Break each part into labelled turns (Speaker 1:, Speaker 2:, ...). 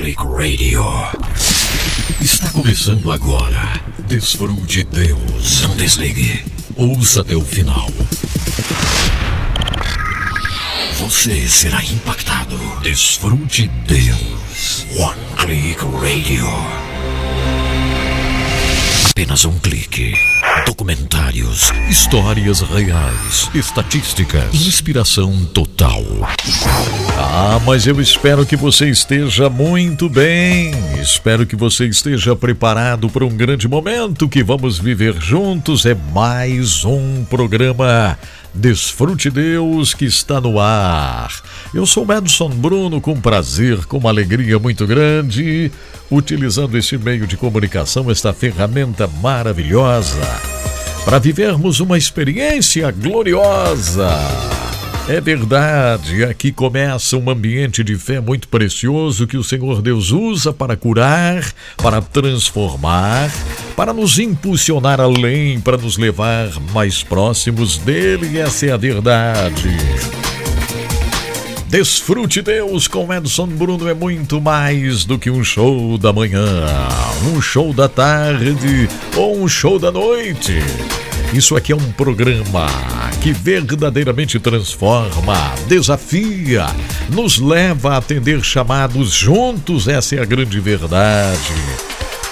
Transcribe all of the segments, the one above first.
Speaker 1: Click Radio. Está começando agora. Desfrute Deus. Não desligue. Ouça até o final. Você será impactado. Desfrute Deus. One Click Radio. Apenas um clique. Documentários, histórias reais, estatísticas, inspiração total. Ah, mas eu espero que você esteja muito bem. Espero que você esteja preparado para um grande momento que vamos viver juntos. É mais um programa Desfrute Deus que está no ar. Eu sou Madison Bruno, com prazer, com uma alegria muito grande, utilizando esse meio de comunicação, esta ferramenta maravilhosa, para vivermos uma experiência gloriosa. É verdade, aqui começa um ambiente de fé muito precioso que o Senhor Deus usa para curar, para transformar, para nos impulsionar além, para nos levar mais próximos dele, essa é a verdade. Desfrute Deus com Edson Bruno é muito mais do que um show da manhã, um show da tarde ou um show da noite. Isso aqui é um programa que verdadeiramente transforma, desafia, nos leva a atender chamados juntos, essa é a grande verdade.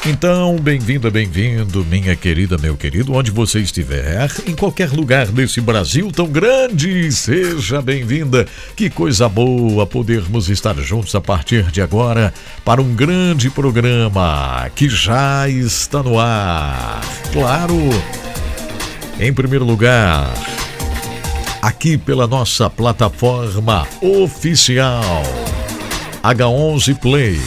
Speaker 1: Então, bem-vinda, bem-vindo, minha querida, meu querido, onde você estiver, em qualquer lugar desse Brasil tão grande, seja bem-vinda. Que coisa boa podermos estar juntos a partir de agora para um grande programa que já está no ar. Claro, em primeiro lugar, aqui pela nossa plataforma oficial H11 Play.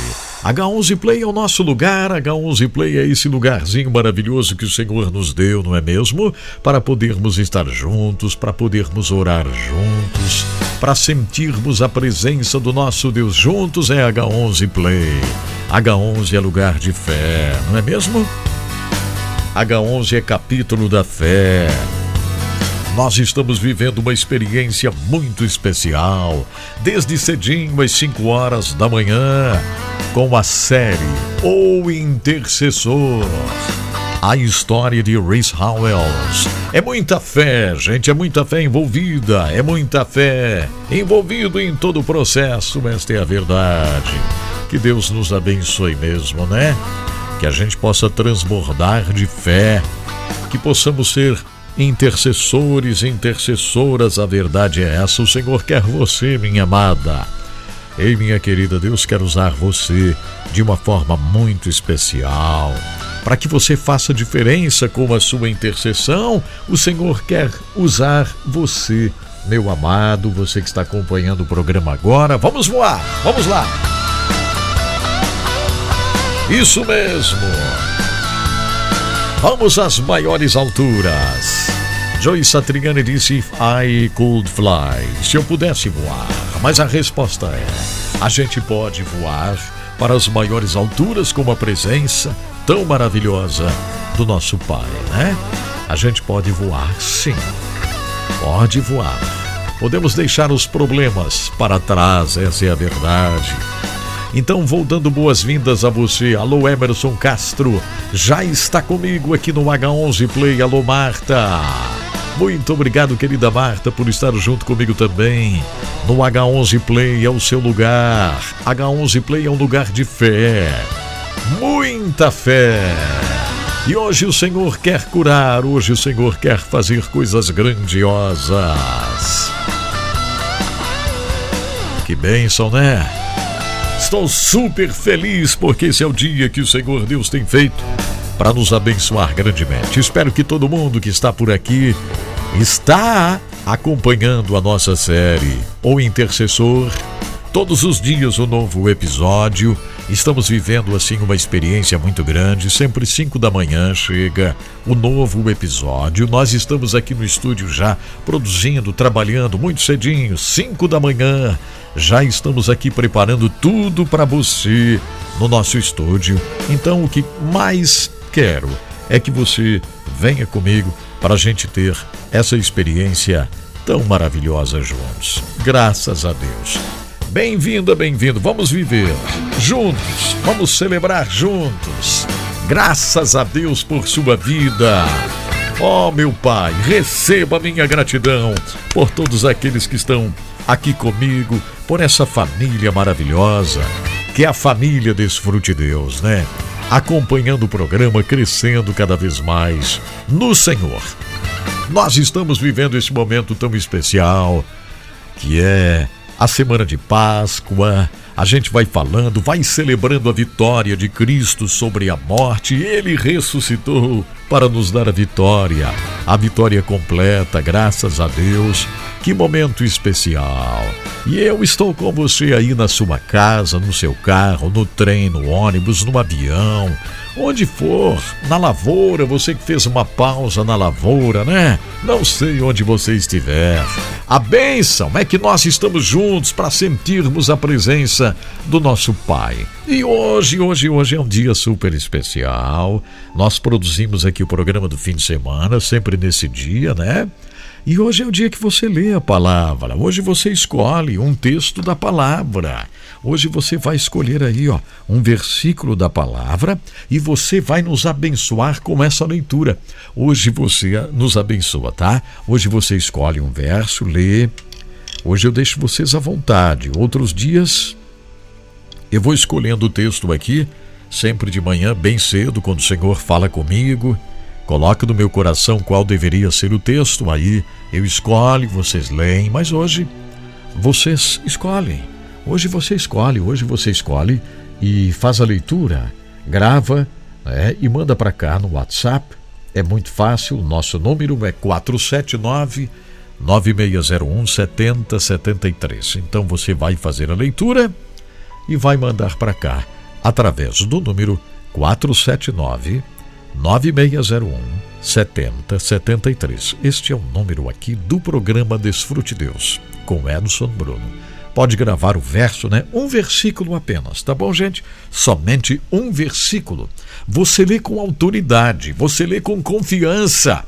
Speaker 1: H11 Play é o nosso lugar, H11 Play é esse lugarzinho maravilhoso que o Senhor nos deu, não é mesmo? Para podermos estar juntos, para podermos orar juntos, para sentirmos a presença do nosso Deus juntos é H11 Play. H11 é lugar de fé, não é mesmo? H11 é capítulo da fé. Nós estamos vivendo uma experiência muito especial, desde cedinho às 5 horas da manhã, com a série O Intercessor. A história de Rhys Howells. É muita fé, gente, é muita fé envolvida, é muita fé envolvido em todo o processo, esta é a verdade. Que Deus nos abençoe mesmo, né? Que a gente possa transbordar de fé, que possamos ser intercessores intercessoras. A verdade é essa. O Senhor quer você, minha amada. Ei, minha querida, Deus quer usar você de uma forma muito especial. Para que você faça diferença com a sua intercessão, o Senhor quer usar você, meu amado, você que está acompanhando o programa agora. Vamos voar, vamos lá! Isso mesmo. Vamos às maiores alturas. Joey Satriani disse I could fly. Se eu pudesse voar. Mas a resposta é: a gente pode voar para as maiores alturas com a presença tão maravilhosa do nosso Pai, né? A gente pode voar sim. Pode voar. Podemos deixar os problemas para trás, essa é a verdade. Então vou dando boas-vindas a você. Alô, Emerson Castro, já está comigo aqui no H11 Play. Alô, Marta. Muito obrigado, querida Marta, por estar junto comigo também. No H11 Play é o seu lugar. H11 Play é um lugar de fé. Muita fé. E hoje o Senhor quer curar, hoje o Senhor quer fazer coisas grandiosas. Que bênção, né? Estou super feliz porque esse é o dia que o Senhor Deus tem feito para nos abençoar grandemente. Espero que todo mundo que está por aqui está acompanhando a nossa série O Intercessor. Todos os dias um novo episódio. Estamos vivendo assim uma experiência muito grande. Sempre 5 da manhã chega o novo episódio. Nós estamos aqui no estúdio já produzindo, trabalhando muito cedinho, 5 da manhã. Já estamos aqui preparando tudo para você no nosso estúdio. Então o que mais quero é que você venha comigo para a gente ter essa experiência tão maravilhosa juntos. Graças a Deus. Bem-vinda, bem-vindo. Vamos viver juntos, vamos celebrar juntos. Graças a Deus por sua vida. Oh, meu Pai, receba minha gratidão por todos aqueles que estão aqui comigo, por essa família maravilhosa, que é a família Desfrute Deus, né? Acompanhando o programa, crescendo cada vez mais no Senhor. Nós estamos vivendo esse momento tão especial, que é a semana de Páscoa, a gente vai falando, vai celebrando a vitória de Cristo sobre a morte. Ele ressuscitou para nos dar a vitória, a vitória completa, graças a Deus. Que momento especial! E eu estou com você aí na sua casa, no seu carro, no trem, no ônibus, no avião, onde for, na lavoura, você que fez uma pausa na lavoura, né? Não sei onde você estiver. A bênção é que nós estamos juntos para sentirmos a presença do nosso Pai. E hoje, hoje, hoje é um dia super especial. Nós produzimos aqui o programa do fim de semana, sempre nesse dia, né? E hoje é o dia que você lê a palavra. Hoje você escolhe um texto da palavra. Hoje você vai escolher aí, ó, um versículo da palavra e você vai nos abençoar com essa leitura. Hoje você nos abençoa, tá? Hoje você escolhe um verso, lê. Hoje eu deixo vocês à vontade. Outros dias eu vou escolhendo o texto aqui, sempre de manhã, bem cedo, quando o Senhor fala comigo Coloque no meu coração qual deveria ser o texto, aí eu escolho, vocês leem, mas hoje vocês escolhem. Hoje você escolhe, hoje você escolhe e faz a leitura, grava né, e manda para cá no WhatsApp. É muito fácil, o nosso número é 479 9601 7073. Então você vai fazer a leitura e vai mandar para cá através do número 479 9601 7073. Este é o número aqui do programa Desfrute Deus, com Edson Bruno. Pode gravar o verso, né? Um versículo apenas, tá bom, gente? Somente um versículo. Você lê com autoridade, você lê com confiança.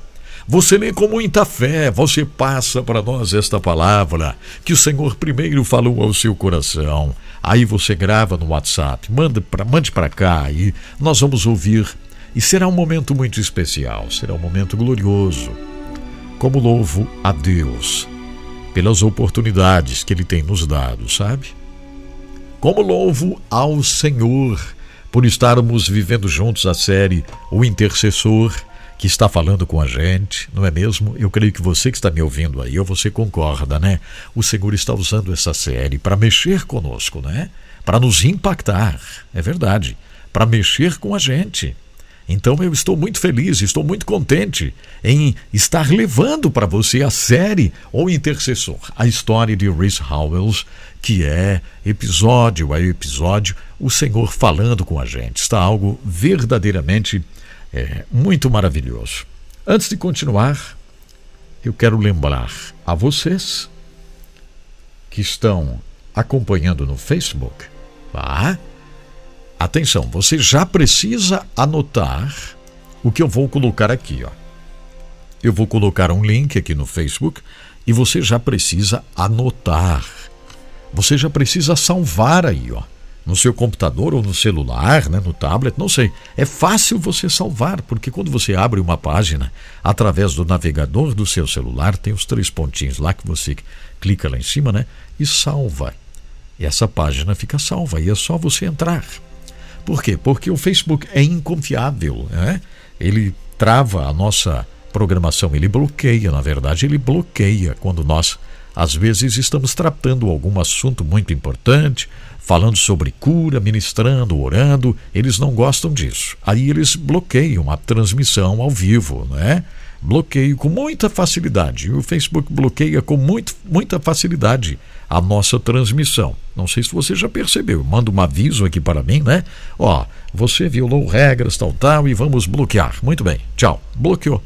Speaker 1: Você lê com muita fé, você passa para nós esta palavra que o Senhor primeiro falou ao seu coração. Aí você grava no WhatsApp, manda pra, mande para cá e nós vamos ouvir e será um momento muito especial, será um momento glorioso. Como louvo a Deus pelas oportunidades que Ele tem nos dado, sabe? Como louvo ao Senhor por estarmos vivendo juntos a série O Intercessor, que está falando com a gente, não é mesmo? Eu creio que você que está me ouvindo aí, ou você concorda, né? O Senhor está usando essa série para mexer conosco, né? Para nos impactar, é verdade, para mexer com a gente. Então eu estou muito feliz, estou muito contente em estar levando para você a série O Intercessor, a história de Rhys Howells, que é episódio a episódio, o Senhor falando com a gente. Está algo verdadeiramente é, muito maravilhoso. Antes de continuar, eu quero lembrar a vocês que estão acompanhando no Facebook, tá? Atenção, você já precisa anotar o que eu vou colocar aqui, ó. Eu vou colocar um link aqui no Facebook e você já precisa anotar. Você já precisa salvar aí, ó, no seu computador ou no celular, né, no tablet, não sei. É fácil você salvar, porque quando você abre uma página através do navegador do seu celular, tem os três pontinhos lá que você clica lá em cima, né, e salva. E essa página fica salva e é só você entrar. Por quê? Porque o Facebook é inconfiável, né? Ele trava a nossa programação, ele bloqueia, na verdade, ele bloqueia quando nós às vezes estamos tratando algum assunto muito importante, falando sobre cura, ministrando, orando, eles não gostam disso. Aí eles bloqueiam a transmissão ao vivo, né? Bloqueio com muita facilidade. O Facebook bloqueia com muito, muita facilidade a nossa transmissão. Não sei se você já percebeu. Manda um aviso aqui para mim, né? Ó, você violou regras, tal, tal, e vamos bloquear. Muito bem, tchau. Bloqueou.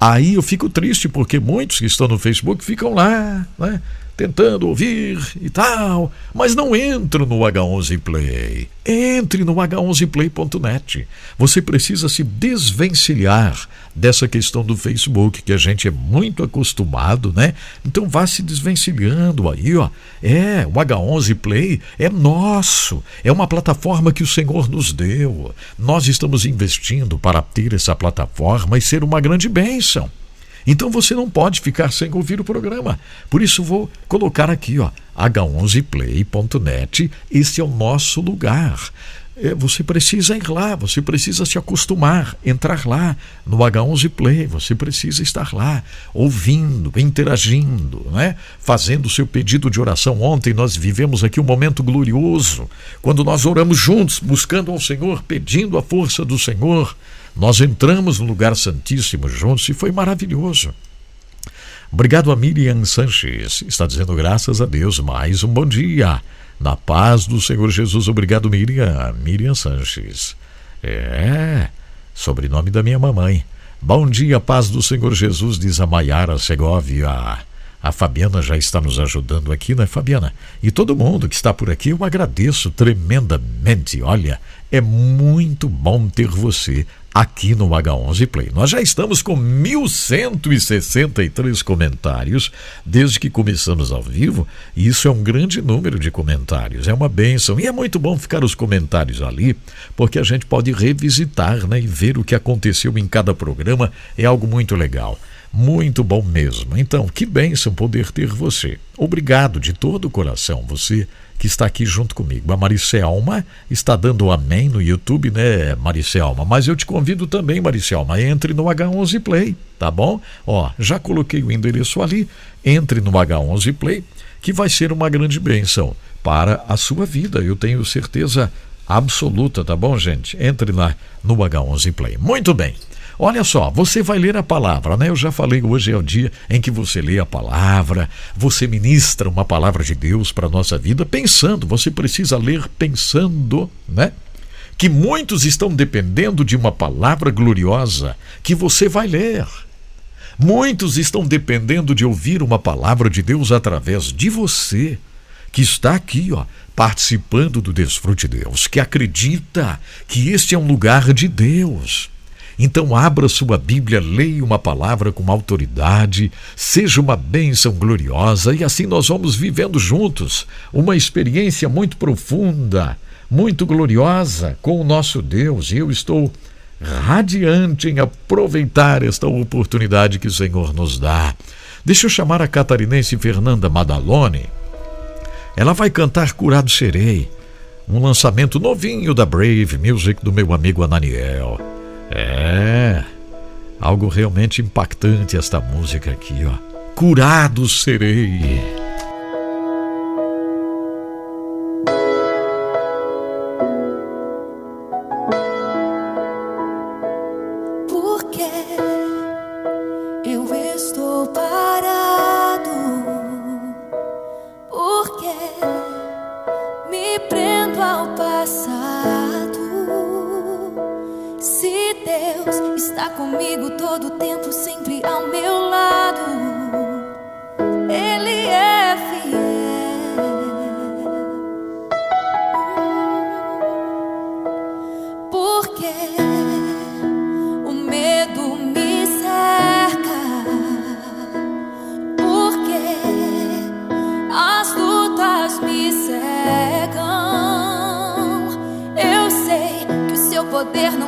Speaker 1: Aí eu fico triste porque muitos que estão no Facebook ficam lá, né? Tentando ouvir e tal, mas não entro no H11 Play. Entre no h11play.net. Você precisa se desvencilhar dessa questão do Facebook, que a gente é muito acostumado, né? Então vá se desvencilhando aí, ó. É, o H11 Play é nosso. É uma plataforma que o Senhor nos deu. Nós estamos investindo para ter essa plataforma e ser uma grande bênção. Então você não pode ficar sem ouvir o programa. Por isso vou colocar aqui, ó, h11play.net. Esse é o nosso lugar. É, você precisa ir lá, você precisa se acostumar, entrar lá no H11 Play, você precisa estar lá, ouvindo, interagindo, né? fazendo o seu pedido de oração. Ontem nós vivemos aqui um momento glorioso, quando nós oramos juntos, buscando ao Senhor, pedindo a força do Senhor. Nós entramos no lugar santíssimo juntos e foi maravilhoso. Obrigado a Miriam Sanches. Está dizendo graças a Deus mais um bom dia. Na paz do Senhor Jesus. Obrigado, Miriam. Miriam Sanches. É, sobrenome da minha mamãe. Bom dia, paz do Senhor Jesus, diz a Maiara Segovia. A Fabiana já está nos ajudando aqui, né, Fabiana? E todo mundo que está por aqui, eu agradeço tremendamente. Olha, é muito bom ter você aqui no H11 Play. Nós já estamos com 1.163 comentários desde que começamos ao vivo, e isso é um grande número de comentários, é uma benção. E é muito bom ficar os comentários ali, porque a gente pode revisitar né, e ver o que aconteceu em cada programa, é algo muito legal. Muito bom mesmo. Então, que bênção poder ter você. Obrigado de todo o coração, você que está aqui junto comigo. A Maricelma está dando um amém no YouTube, né, Maricelma? Mas eu te convido também, Maricelma, entre no H11 Play, tá bom? Ó, já coloquei o endereço ali, entre no H11 Play, que vai ser uma grande bênção para a sua vida, eu tenho certeza absoluta, tá bom, gente? Entre lá no H11 Play. Muito bem. Olha só, você vai ler a palavra, né? Eu já falei, hoje é o dia em que você lê a palavra, você ministra uma palavra de Deus para a nossa vida pensando, você precisa ler pensando, né? Que muitos estão dependendo de uma palavra gloriosa que você vai ler. Muitos estão dependendo de ouvir uma palavra de Deus através de você, que está aqui, ó, participando do Desfrute Deus, que acredita que este é um lugar de Deus. Então abra sua Bíblia, leia uma palavra com autoridade, seja uma bênção gloriosa e assim nós vamos vivendo juntos uma experiência muito profunda, muito gloriosa com o nosso Deus. E eu estou radiante em aproveitar esta oportunidade que o Senhor nos dá. Deixa eu chamar a catarinense Fernanda Madalone. Ela vai cantar Curado Serei, um lançamento novinho da Brave Music do meu amigo Ananiel. É. Algo realmente impactante esta música aqui, ó. Curado serei.
Speaker 2: comigo todo tempo, sempre ao meu lado. Ele é fiel. Porque o medo me cerca. Porque as lutas me cegam. Eu sei que o seu poder não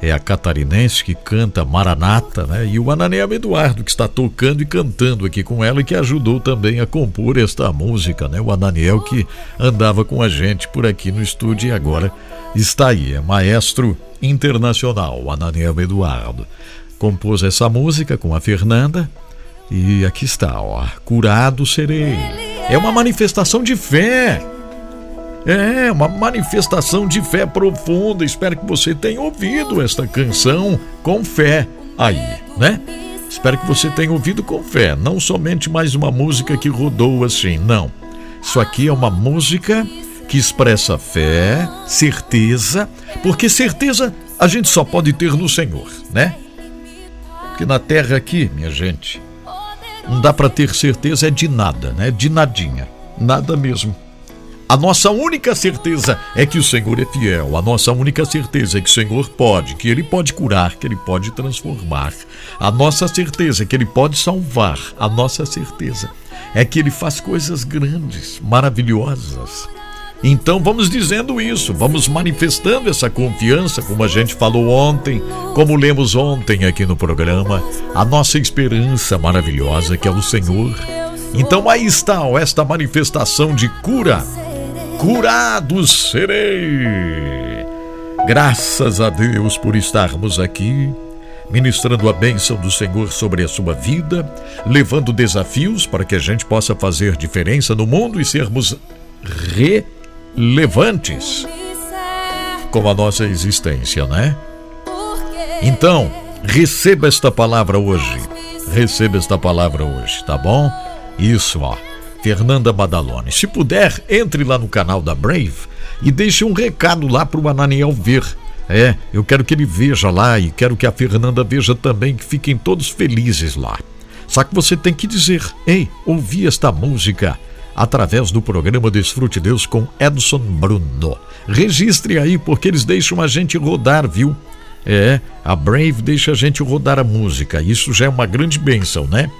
Speaker 2: é a catarinense que canta Maranata, né? E o Ananiel Eduardo que está tocando e cantando aqui com ela e que ajudou também a compor esta música, né? O Ananiel que andava com a gente por aqui no estúdio e agora está aí, é maestro internacional, Ananiel Eduardo. Compôs essa música com a Fernanda e aqui está, ó, curado serei. É uma manifestação de fé. É, uma manifestação de fé profunda. Espero que você tenha ouvido esta canção com fé aí, né? Espero que você tenha ouvido com fé, não somente mais uma música que rodou assim, não. Isso aqui é uma música que expressa fé, certeza, porque certeza a gente só pode ter no Senhor, né? Que na terra aqui, minha gente, não dá para ter certeza é de nada, né? De nadinha. Nada mesmo. A nossa única certeza é que o Senhor é fiel. A nossa única certeza é que o Senhor pode, que Ele pode curar, que Ele pode transformar. A nossa certeza é que Ele pode salvar. A nossa certeza é que Ele faz coisas grandes, maravilhosas. Então vamos dizendo isso, vamos manifestando essa confiança, como a gente falou ontem, como lemos ontem aqui no programa, a nossa esperança maravilhosa que é o Senhor. Então aí está esta manifestação de cura. Curado serei. Graças a Deus por estarmos aqui, ministrando a bênção do Senhor sobre a sua vida, levando desafios para que a gente possa fazer diferença no mundo e sermos re levantes com a nossa existência, né? Então, receba esta palavra hoje.
Speaker 1: receba esta palavra hoje, tá bom? Isso, ó. Fernanda Badalone. Se puder, entre lá no canal da Brave e deixe um recado lá para o Ananiel ver. É, eu quero que ele veja lá e quero que a Fernanda veja também, que fiquem todos felizes lá. Só que você tem que dizer: ei, ouvi esta música através do programa Desfrute Deus com Edson Bruno. Registre aí, porque eles deixam a gente rodar, viu? É, a Brave deixa a gente rodar a música. Isso já é uma grande bênção, né?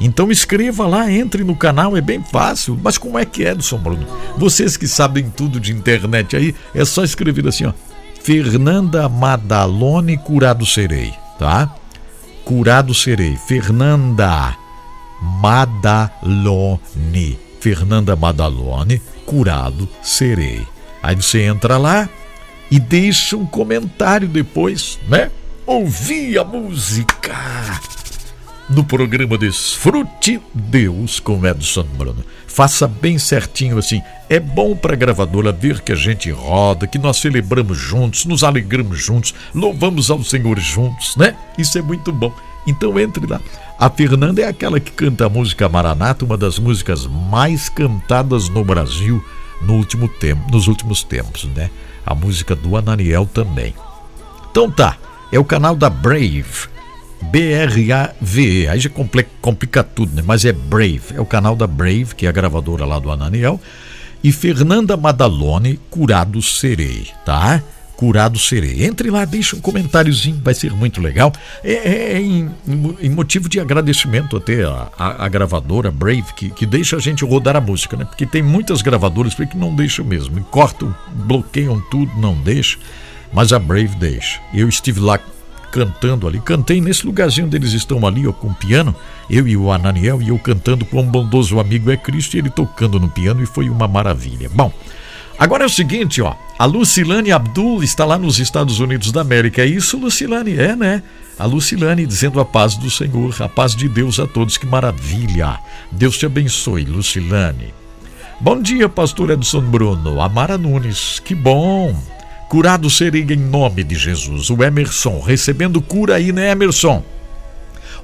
Speaker 1: Então escreva lá, entre no canal, é bem fácil. Mas como é que é, Edson Bruno? Vocês que sabem tudo de internet aí, é só escrever assim, ó. Fernanda Madalone Curado Serei, tá? Curado Serei. Fernanda Madalone. Fernanda Madalone, Curado Serei. Aí você entra lá e deixa um comentário depois, né? Ouvi a música no programa Desfrute Deus com Edson Bruno. Faça bem certinho assim. É bom para a gravadora ver que a gente roda, que nós celebramos juntos, nos alegramos juntos, louvamos ao Senhor juntos, né? Isso é muito bom. Então entre lá. A Fernanda é aquela que canta a música Maranata, uma das músicas mais cantadas no Brasil no último tempo, nos últimos tempos, né? A música do Ananiel também. Então tá, é o canal da Brave B-R-A-V-E. Aí já complica, tudo, né? Mas é Brave. É o canal da Brave, que é a gravadora lá do Ananiel. E Fernanda Madalone, Curado Serei, tá? Curado Serei. Entre lá, deixa um comentáriozinho, vai ser muito legal. É, é, é em, em, motivo de agradecimento até a, a, a, gravadora Brave, que, que deixa a gente rodar a música, né? Porque tem muitas gravadoras que não deixam mesmo. Cortam, bloqueiam tudo, não deixam. Mas a Brave deixa. Eu estive lá cantando ali. Cantei nesse lugarzinho onde eles estão ali, ó, com o piano. Eu e o Ananiel e eu cantando com um bondoso amigo é Cristo e ele tocando no piano e foi uma maravilha. Bom, agora é o seguinte, ó. A Lucilane Abdul está lá nos Estados Unidos da América. É isso, Lucilane? É, né? A Lucilane dizendo a paz do Senhor, a paz de Deus a todos. Que maravilha! Deus te abençoe, Lucilane. Bom dia, pastor Edson Bruno. Amara Nunes, que bom. Curado serei em nome de Jesus. O Emerson, recebendo cura aí, né, Emerson?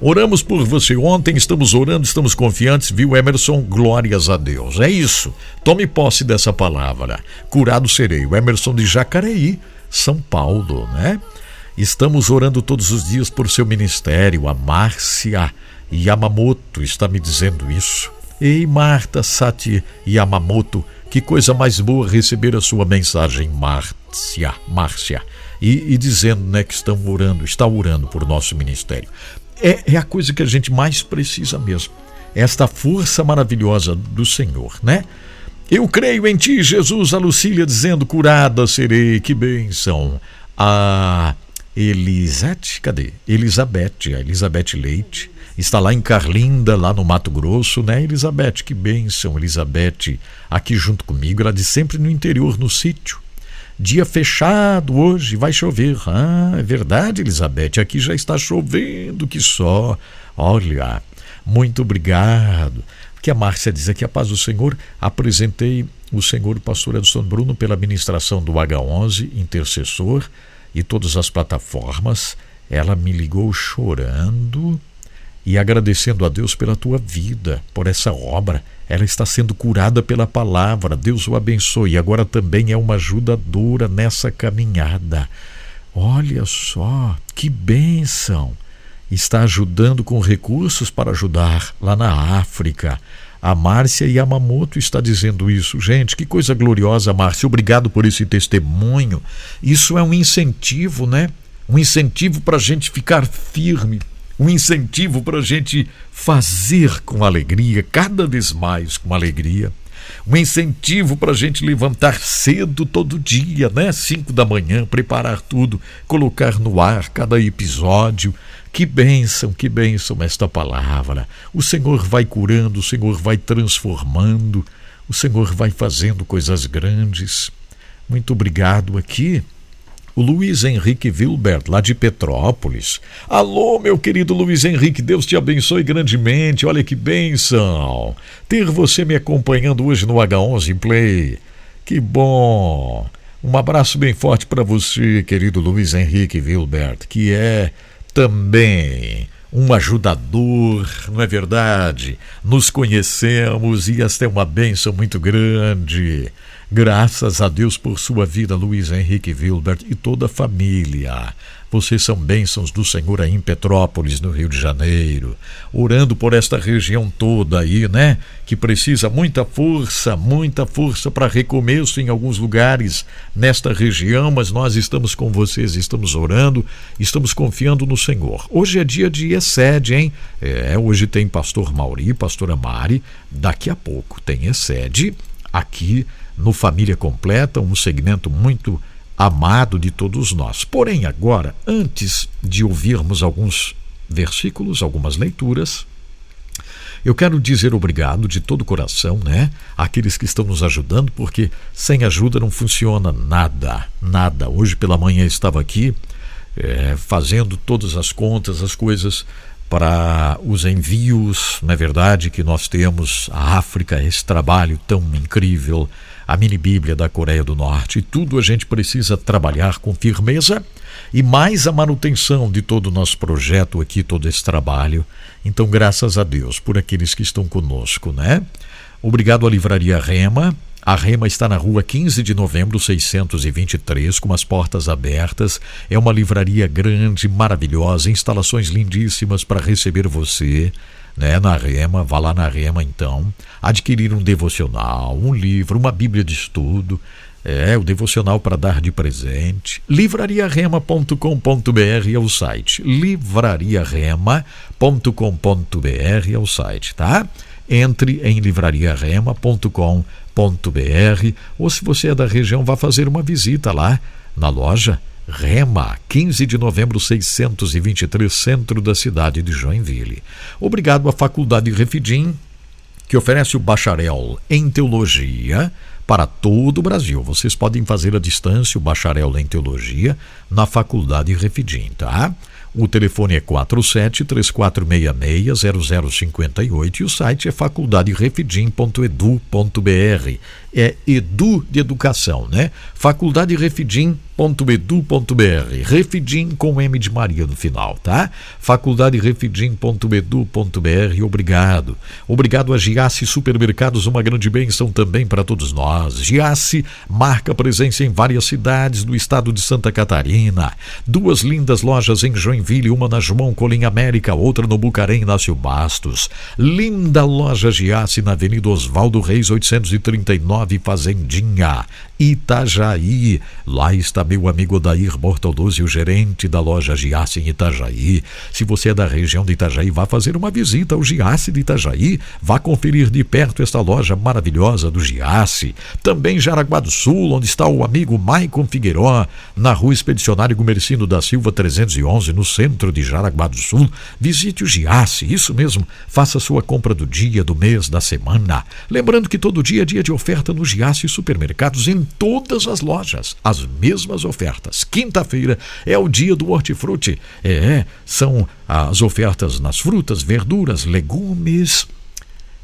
Speaker 1: Oramos por você ontem, estamos orando, estamos confiantes, viu, Emerson? Glórias a Deus. É isso. Tome posse dessa palavra. Curado serei. O Emerson de Jacareí, São Paulo, né? Estamos orando todos os dias por seu ministério. A Márcia Yamamoto está me dizendo isso. Ei, Marta Sati Yamamoto, que coisa mais boa receber a sua mensagem, Márcia, Márcia. E, e dizendo né, que estão orando, está orando por nosso ministério. É, é a coisa que a gente mais precisa mesmo. Esta força maravilhosa do Senhor, né? Eu creio em ti, Jesus, a Lucília dizendo, curada serei, que bênção. A Elisete, cadê? Elizabeth, a Elizabeth Leite, está lá em Carlinda, lá no Mato Grosso, né, Elizabeth? Que bênção, Elizabeth, aqui junto comigo, ela de sempre no interior, no sítio. Dia fechado hoje, vai chover. Ah, é verdade, Elizabeth, aqui já está chovendo que só. Olha, muito obrigado. Que a Márcia diz aqui, a paz do Senhor, apresentei o Senhor pastor Edson Bruno pela ministração do H11, intercessor, e todas as plataformas. Ela me ligou chorando e agradecendo a Deus pela tua vida, por essa obra. Ela está sendo curada pela palavra. Deus o abençoe. E agora também é uma ajudadora nessa caminhada. Olha só, que bênção! Está ajudando com recursos para ajudar lá na África. A Márcia Yamamoto está dizendo isso. Gente, que coisa gloriosa, Márcia. Obrigado por esse testemunho. Isso é um incentivo, né? Um incentivo para a gente ficar firme, um incentivo para a gente fazer com alegria, cada vez mais com alegria. Um incentivo para a gente levantar cedo todo dia, né? Cinco da manhã, preparar tudo, colocar no ar cada episódio. Que bênção, que bênção esta palavra. O Senhor vai curando, o Senhor vai transformando, o Senhor vai fazendo coisas grandes. Muito obrigado aqui o Luiz Henrique Wilbert, lá de Petrópolis. Alô, meu querido Luiz Henrique, Deus te abençoe grandemente. Olha que bênção ter você me acompanhando hoje no H11 Play. Que bom. Um abraço bem forte para você, querido Luiz Henrique Wilbert, que é também um ajudador, não é verdade? Nos conhecemos e esta é uma bênção muito grande. Graças a Deus por sua vida, Luiz Henrique Wilbert e toda a família. Vocês são bênçãos do Senhor aí em Petrópolis, no Rio de Janeiro. Orando por esta região toda aí, né? Que precisa muita força, muita força para recomeço em alguns lugares nesta região, mas nós estamos com vocês, estamos orando, estamos confiando no Senhor. Hoje é dia de excede, hein? É, hoje tem pastor Mauri, pastora Mari. Daqui a pouco tem excede aqui no Família Completa, um segmento muito amado de todos nós. Porém, agora, antes de ouvirmos alguns versículos, algumas leituras, eu quero dizer obrigado de todo o coração, né? Àqueles que estão nos ajudando, porque sem ajuda não funciona nada, nada. Hoje pela manhã estava aqui é, fazendo todas as contas, as coisas para os envios, não é verdade, que nós temos a África, esse trabalho tão incrível a mini Bíblia da Coreia do Norte. Tudo a gente precisa trabalhar com firmeza e mais a manutenção de todo o nosso projeto aqui, todo esse trabalho. Então, graças a Deus por aqueles que estão conosco, né? Obrigado à Livraria Rema. A Rema está na rua 15 de novembro, 623, com as portas abertas. É uma livraria grande, maravilhosa, instalações lindíssimas para receber você né, na Rema, vá lá na Rema então, adquirir um devocional, um livro, uma Bíblia de estudo, é, o devocional para dar de presente. livrariarema.com.br é o site. livrariarema.com.br é o site, tá? Entre em livrariarema.com.br ou se você é da região, vá fazer uma visita lá na loja Rema, 15 de novembro 623, centro da cidade de Joinville. Obrigado à Faculdade Refidim, que oferece o bacharel em teologia para todo o Brasil. Vocês podem fazer à distância o bacharel em teologia na Faculdade Refidim, tá? O telefone é 47 3466 0058 e o site é faculdaderefidim.edu.br. É edu de educação, né? Faculdaderefidim.edu.br. Refidim com M de Maria no final, tá? faculdaderefidim.edu.br. Obrigado. Obrigado a Giasse Supermercados, uma grande bênção também para todos nós. Giasse marca presença em várias cidades do estado de Santa Catarina. Duas lindas lojas em Joinville, uma na João Colim América, outra no Bucarém Inácio Bastos. Linda loja Giasse na Avenida Oswaldo Reis 839, Fazendinha. Itajaí. Lá está meu amigo Dair Bortoluzzi, o gerente da loja Giasse em Itajaí. Se você é da região de Itajaí, vá fazer uma visita ao Giasse de Itajaí. Vá conferir de perto esta loja maravilhosa do Giasse. Também Jaraguá do Sul, onde está o amigo Maicon Figueiró, na rua Expedicionário Gumercindo da Silva 311, no centro de Jaraguá do Sul. Visite o Giasse, isso mesmo. Faça sua compra do dia, do mês, da semana. Lembrando que todo dia é dia de oferta no Giasse Supermercados em todas as lojas. As mesmas ofertas. Quinta-feira é o dia do hortifruti. É, são as ofertas nas frutas, verduras, legumes.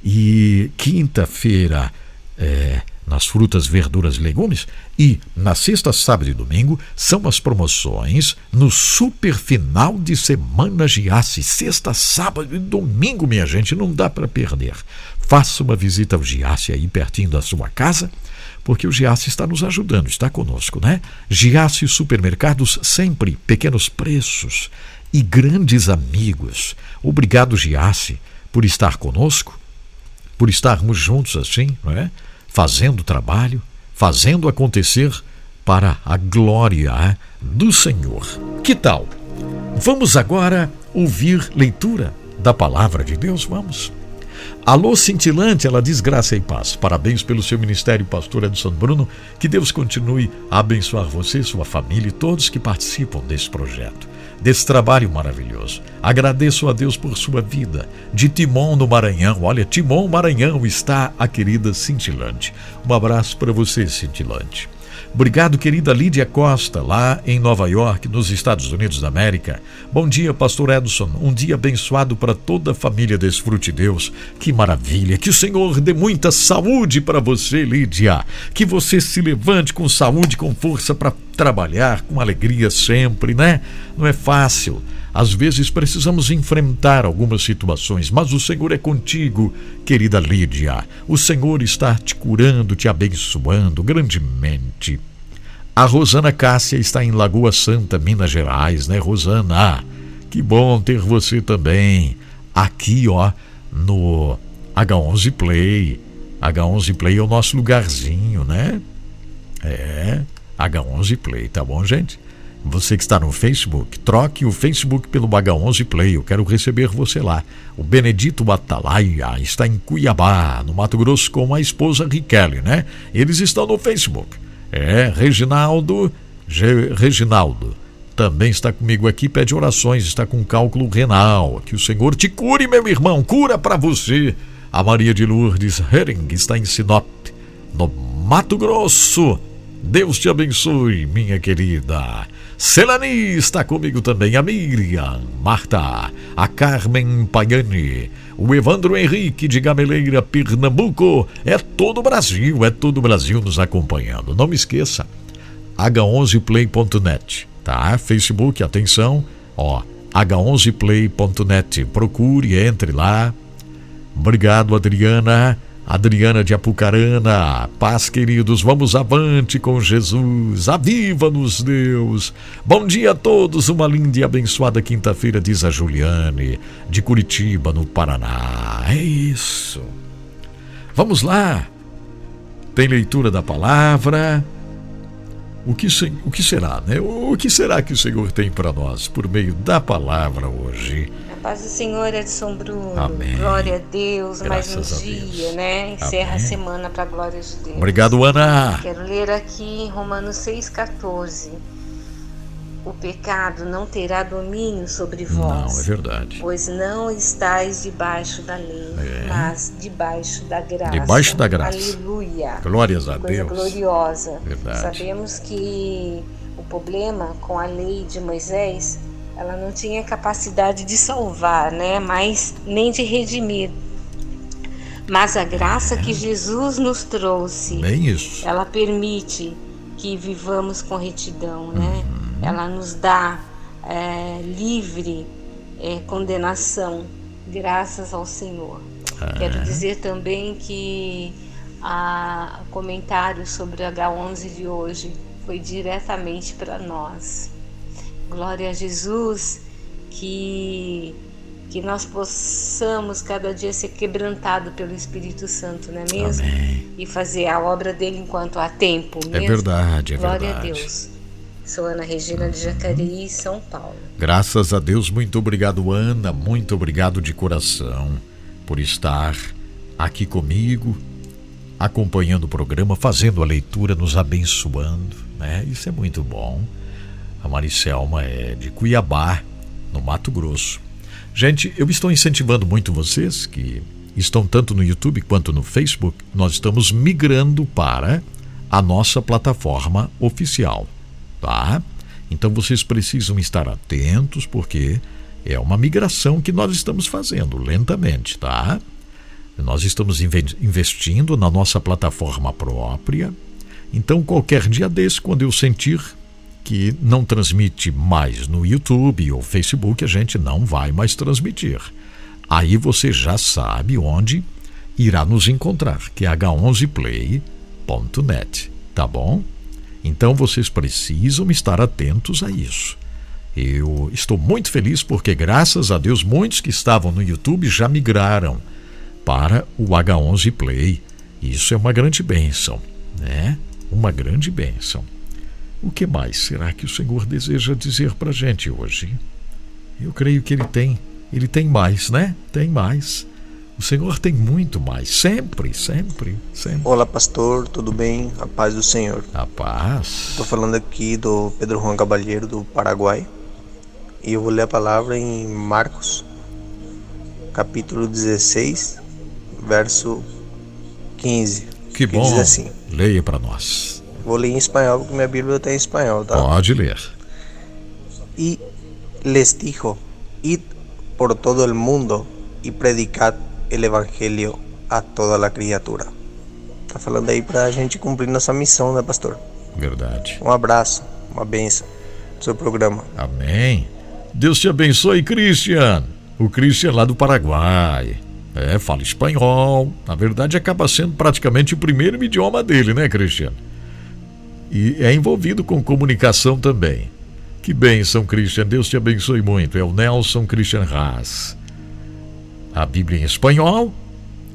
Speaker 1: E quinta-feira é, nas frutas, verduras e legumes. E na sexta, sábado e domingo são as promoções no super final de semana Giasse. Sexta, sábado e domingo, minha gente, não dá para perder. Faça uma visita ao Giasse aí pertinho da sua casa porque o Giasse está nos ajudando, está conosco, né? Giasse Supermercados sempre pequenos preços e grandes amigos. Obrigado, Giasse, por estar conosco, por estarmos juntos assim, não é? Fazendo trabalho, fazendo acontecer para a glória é? do Senhor. Que tal? Vamos agora ouvir leitura da palavra de Deus? Vamos. Alô cintilante, ela diz graça e paz. Parabéns pelo seu ministério, pastor Edson Bruno. Que Deus continue a abençoar você, sua família e todos que participam desse projeto, desse trabalho maravilhoso. Agradeço a Deus por sua vida. De Timon no Maranhão, olha, Timon Maranhão está a querida cintilante. Um abraço para você, cintilante. Obrigado, querida Lídia Costa, lá em Nova York, nos Estados Unidos da América. Bom dia, pastor Edson. Um dia abençoado para toda a família Desfrute Deus. Que maravilha. Que o Senhor dê muita saúde para você, Lídia. Que você se levante com saúde, com força para trabalhar, com alegria sempre, né? Não é fácil. Às vezes precisamos enfrentar algumas situações, mas o Senhor é contigo, querida Lídia. O Senhor está te curando, te abençoando grandemente. A Rosana Cássia está em Lagoa Santa, Minas Gerais, né, Rosana? Que bom ter você também aqui, ó, no H11 Play. H11 Play é o nosso lugarzinho, né? É, H11 Play, tá bom, gente? Você que está no Facebook, troque o Facebook pelo H11 Play. Eu quero receber você lá. O Benedito Atalaia está em Cuiabá, no Mato Grosso, com a esposa Riquelme, né? Eles estão no Facebook. É, Reginaldo. G, Reginaldo também está comigo aqui, pede orações, está com cálculo renal. Que o Senhor te cure, meu irmão, cura para você. A Maria de Lourdes Hering está em Sinop, no Mato Grosso. Deus te abençoe, minha querida. Celani está comigo também, a Miriam, Marta, a Carmen Pagani, o Evandro Henrique de Gameleira, Pernambuco. É todo o Brasil, é todo o Brasil nos acompanhando. Não me esqueça, h11play.net, tá? Facebook, atenção, ó, h11play.net. Procure, entre lá. Obrigado, Adriana. Adriana de Apucarana, paz queridos, vamos avante com Jesus, aviva-nos Deus. Bom dia a todos, uma linda e abençoada quinta-feira, diz a Juliane, de Curitiba, no Paraná. É isso. Vamos lá. Tem leitura da palavra. O que, o que será, né? O que será que o Senhor tem para nós por meio da palavra hoje?
Speaker 3: Paz do Senhor, Edson Bruno. Amém. Glória a Deus. Graças mais um dia, Deus. né? Encerra Amém. a semana para a glória de Deus.
Speaker 1: Obrigado, Ana.
Speaker 3: Quero ler aqui em Romanos 6,14. O pecado não terá domínio sobre vós.
Speaker 1: Não, é verdade.
Speaker 3: Pois não estáis debaixo da lei, é. mas debaixo da graça.
Speaker 1: Debaixo da graça.
Speaker 3: Aleluia.
Speaker 1: Glórias a
Speaker 3: Coisa
Speaker 1: Deus.
Speaker 3: gloriosa.
Speaker 1: Verdade.
Speaker 3: Sabemos que o problema com a lei de Moisés ela não tinha capacidade de salvar, né? Mas nem de redimir. Mas a graça que Jesus nos trouxe,
Speaker 1: Bem isso.
Speaker 3: ela permite que vivamos com retidão, né? Uhum. Ela nos dá é, livre é, condenação, graças ao Senhor. É. Quero dizer também que a comentário sobre H11 de hoje foi diretamente para nós. Glória a Jesus, que que nós possamos cada dia ser quebrantado pelo Espírito Santo, não é mesmo?
Speaker 1: Amém.
Speaker 3: E fazer a obra dele enquanto há tempo.
Speaker 1: É mesmo? É verdade, é
Speaker 3: Glória
Speaker 1: verdade.
Speaker 3: a Deus. Sou Ana Regina de Jacareí, São Paulo.
Speaker 1: Graças a Deus, muito obrigado, Ana. Muito obrigado de coração por estar aqui comigo, acompanhando o programa, fazendo a leitura, nos abençoando. Né? Isso é muito bom. A Maricelma é de Cuiabá, no Mato Grosso. Gente, eu estou incentivando muito vocês que estão tanto no YouTube quanto no Facebook. Nós estamos migrando para a nossa plataforma oficial, tá? Então vocês precisam estar atentos porque é uma migração que nós estamos fazendo lentamente, tá? Nós estamos investindo na nossa plataforma própria. Então, qualquer dia desse, quando eu sentir que não transmite mais no YouTube ou Facebook, a gente não vai mais transmitir. Aí você já sabe onde irá nos encontrar, que é h11play.net, tá bom? Então vocês precisam estar atentos a isso. Eu estou muito feliz porque, graças a Deus, muitos que estavam no YouTube já migraram para o H11 Play. Isso é uma grande bênção, né? Uma grande bênção. O que mais será que o Senhor deseja dizer para a gente hoje? Eu creio que Ele tem, Ele tem mais, né? Tem mais. O Senhor tem muito mais, sempre, sempre, sempre.
Speaker 4: Olá, pastor, tudo bem? A paz do Senhor.
Speaker 1: A paz.
Speaker 4: Estou falando aqui do Pedro Juan Cabalheiro, do Paraguai. E eu vou ler a palavra em Marcos, capítulo 16, verso 15.
Speaker 1: Que, que bom. Diz assim: Leia para nós.
Speaker 4: Vou ler em espanhol porque minha Bíblia está em espanhol, tá?
Speaker 1: Pode ler.
Speaker 4: E les dijo, id por todo el mundo e predicad el evangelho a toda a criatura. Tá falando aí para a gente cumprir nossa missão, né, pastor?
Speaker 1: Verdade.
Speaker 4: Um abraço, uma benção do seu programa.
Speaker 1: Amém. Deus te abençoe, Christian. O Christian lá do Paraguai. É, fala espanhol. Na verdade, acaba sendo praticamente o primeiro idioma dele, né, Christian? E é envolvido com comunicação também. Que bênção, Christian. Deus te abençoe muito. É o Nelson Christian Haas. A Bíblia em espanhol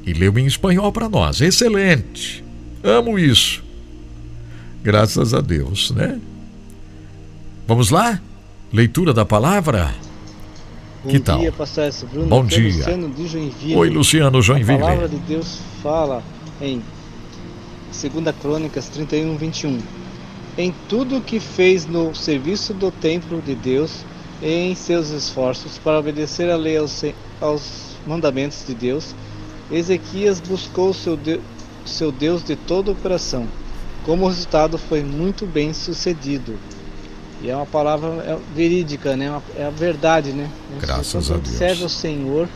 Speaker 1: e leu em espanhol para nós. Excelente. Amo isso. Graças a Deus, né? Vamos lá? Leitura da palavra?
Speaker 5: Bom
Speaker 1: que tal?
Speaker 5: dia, pastor Bruno.
Speaker 1: Bom
Speaker 5: é
Speaker 1: dia.
Speaker 5: Luciano de Joinville.
Speaker 1: Oi, Luciano Joinville.
Speaker 5: A palavra de Deus fala em 2 Crônicas 31, 21. Em tudo que fez no serviço do templo de Deus e em seus esforços para obedecer a lei aos, aos mandamentos de Deus, Ezequias buscou seu, de, seu Deus de todo o coração. Como resultado, foi muito bem sucedido. E é uma palavra é verídica, né? É a verdade, né?
Speaker 1: Graças a Deus.
Speaker 5: serve ao Senhor,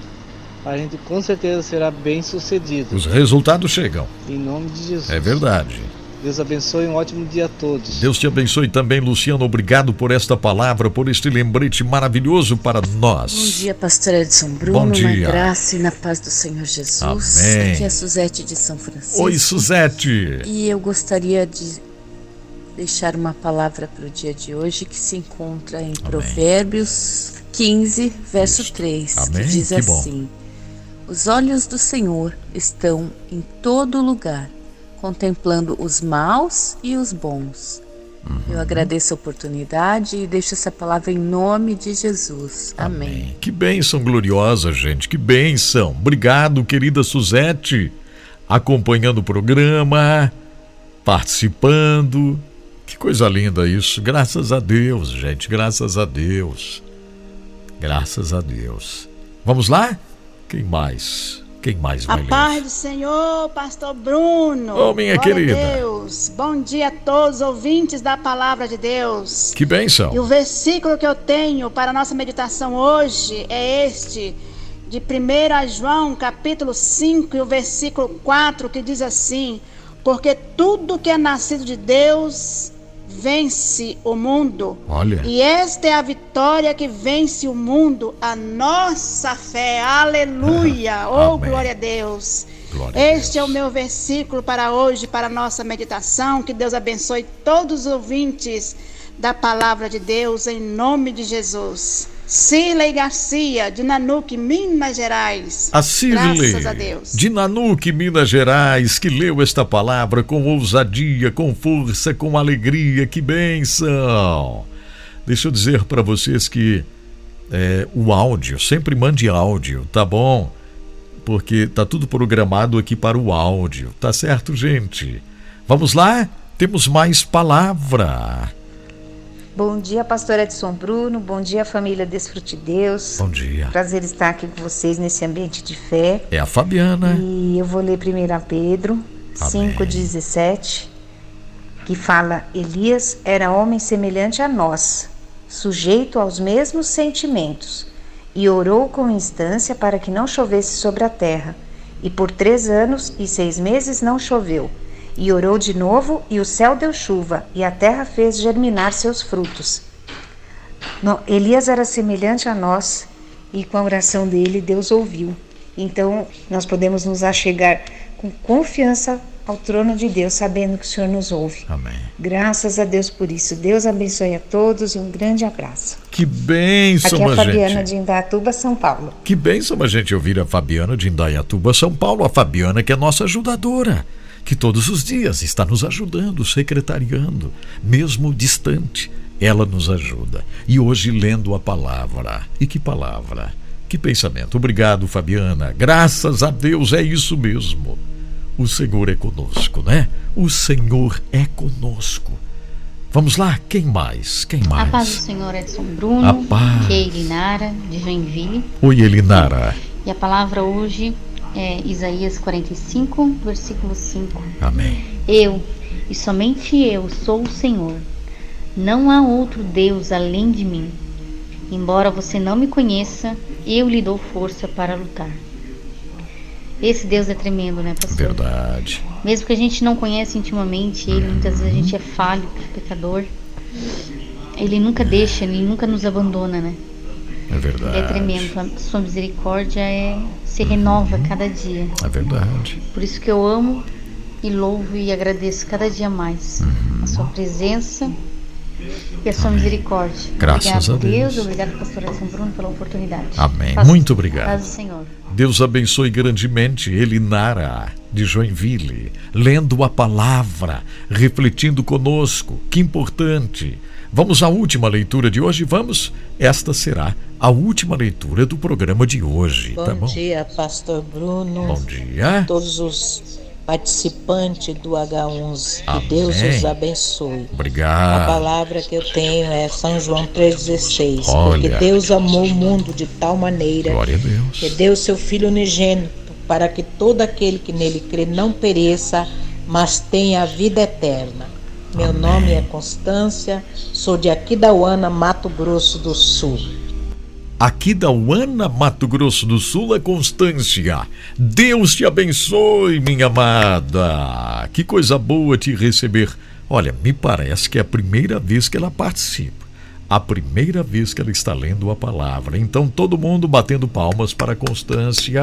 Speaker 5: a gente com certeza será bem sucedido.
Speaker 1: Os resultados chegam.
Speaker 5: Em nome de Jesus.
Speaker 1: É verdade.
Speaker 5: Deus abençoe um ótimo dia a todos.
Speaker 1: Deus te abençoe também, Luciano. Obrigado por esta palavra, por este lembrete maravilhoso para nós.
Speaker 6: Bom dia, pastor Edson Bruno.
Speaker 1: Bom dia.
Speaker 6: Na graça e na paz do Senhor Jesus.
Speaker 1: Amém.
Speaker 6: Aqui é a Suzete de São Francisco.
Speaker 1: Oi, Suzete.
Speaker 6: E eu gostaria de deixar uma palavra para o dia de hoje que se encontra em Provérbios 15, verso
Speaker 1: Isso.
Speaker 6: 3,
Speaker 1: Amém.
Speaker 6: que diz
Speaker 1: Que bom.
Speaker 6: assim: Os olhos do Senhor estão em todo lugar, contemplando os maus e os bons.
Speaker 1: Uhum.
Speaker 6: Eu agradeço a oportunidade e deixo essa palavra em nome de Jesus. Amém.
Speaker 1: Que bênção gloriosa, gente. Que bênção. Obrigado, querida Suzete, acompanhando o programa, participando. Que coisa linda isso. Graças a Deus, gente. Graças a Deus. Graças a Deus. Vamos lá? Quem mais? Quem mais
Speaker 7: A
Speaker 1: vai
Speaker 7: paz
Speaker 1: ler?
Speaker 7: do Senhor, pastor Bruno.
Speaker 1: Ô, minha
Speaker 7: Glória
Speaker 1: querida.
Speaker 7: A Deus. Bom dia a todos, ouvintes da palavra de Deus.
Speaker 1: Que bênção.
Speaker 7: E o versículo que eu tenho para a nossa meditação hoje é este, de 1 João, capítulo 5, e o versículo 4, que diz assim: Porque tudo que é nascido de Deus vence o mundo.
Speaker 1: Olha.
Speaker 7: E esta é a vitória que vence o mundo, a nossa fé. Aleluia! Oh,
Speaker 1: Amém.
Speaker 7: glória a Deus.
Speaker 1: Glória a
Speaker 7: Este é o
Speaker 1: Deus.
Speaker 7: meu versículo para hoje, para a nossa meditação. Que Deus abençoe todos os ouvintes da palavra de Deus, em nome de Jesus. Cirlei Garcia, de Nanuque, Minas Gerais.
Speaker 1: A Cirle,
Speaker 7: Graças a Deus.
Speaker 1: de Nanuque, Minas Gerais, que leu esta palavra com ousadia, com força, com alegria. Que bênção! Deixa eu dizer para vocês que é, o áudio, sempre mande áudio, tá bom? Porque tá tudo programado aqui para o áudio, tá certo, gente? Vamos lá? Temos mais palavra.
Speaker 8: Bom dia, pastor Edson Bruno. Bom dia, família Desfrute Deus.
Speaker 1: Bom dia.
Speaker 8: Prazer estar aqui com vocês nesse ambiente de fé.
Speaker 1: É a Fabiana.
Speaker 8: E eu vou ler 1 Pedro
Speaker 1: Amém.
Speaker 8: 5,17, que fala: Elias era homem semelhante a nós, sujeito aos mesmos sentimentos, e orou com instância para que não chovesse sobre a terra. E por três anos e seis meses não choveu. E orou de novo, e o céu deu chuva, e a terra fez germinar seus frutos. No- Elias era semelhante a nós, e com a oração dele, Deus ouviu. Então, nós podemos nos achegar com confiança ao trono de Deus, sabendo que o Senhor nos ouve.
Speaker 1: Amém.
Speaker 8: Graças a Deus por isso. Deus abençoe a todos e um grande abraço.
Speaker 1: Que bênção,
Speaker 8: Aqui é a Fabiana
Speaker 1: gente.
Speaker 8: de Indatuba, São Paulo.
Speaker 1: Que bênção a gente ouvir a Fabiana de Indaiatuba, São Paulo. A Fabiana que é nossa ajudadora, que todos os dias está nos ajudando, secretariando, mesmo distante. Ela nos ajuda. E hoje lendo a palavra. E que palavra? Que pensamento. Obrigado, Fabiana. Graças a Deus é isso mesmo. O Senhor é conosco, né? O Senhor é conosco. Vamos lá, quem mais? Quem
Speaker 9: A paz do
Speaker 1: mais?
Speaker 9: Senhor Edson Bruno,
Speaker 1: A paz.
Speaker 9: que é Irinara, de Joinville.
Speaker 1: Oi, Elinara.
Speaker 9: E a palavra hoje é Isaías 45, versículo 5.
Speaker 1: Amém.
Speaker 9: Eu, e somente eu, sou o Senhor. Não há outro Deus além de mim. Embora você não me conheça, eu lhe dou força para lutar. Esse Deus é tremendo, né, pastor?
Speaker 1: Verdade.
Speaker 9: Mesmo que a gente não conheça intimamente ele, muitas vezes a gente é falho, pecador. Ele nunca deixa, ele nunca nos abandona, né?
Speaker 1: É verdade.
Speaker 9: É tremendo. A sua misericórdia é, se renova uhum. cada dia.
Speaker 1: É verdade.
Speaker 9: Por isso que eu amo e louvo e agradeço cada dia mais uhum. a sua presença e a sua Amém. misericórdia.
Speaker 1: Graças
Speaker 9: obrigado,
Speaker 1: a Deus.
Speaker 9: Deus. Obrigado, pastor Edson Bruno, pela oportunidade.
Speaker 1: Amém. Muito obrigado.
Speaker 9: Paz Senhor.
Speaker 1: Deus abençoe grandemente Elinara de Joinville, lendo a palavra, refletindo conosco. Que importante. Vamos à última leitura de hoje? Vamos? Esta será a última leitura do programa de hoje.
Speaker 10: Bom,
Speaker 1: tá bom?
Speaker 10: dia, Pastor Bruno.
Speaker 1: Bom dia.
Speaker 10: Todos os participante do H11. Que Deus os abençoe.
Speaker 1: Obrigado.
Speaker 10: A palavra que eu tenho é São João 3,16. Porque Deus amou o mundo de tal maneira que deu seu Filho unigênito para que todo aquele que nele crê não pereça, mas tenha a vida eterna. Meu Amém. nome é Constância, sou de Aquidauana, Mato Grosso do Sul
Speaker 1: aqui da Uana, Mato Grosso do Sul, a Constância. Deus te abençoe, minha amada. Que coisa boa te receber. Olha, me parece que é a primeira vez que ela participa. A primeira vez que ela está lendo a palavra. Então, todo mundo batendo palmas para Constância.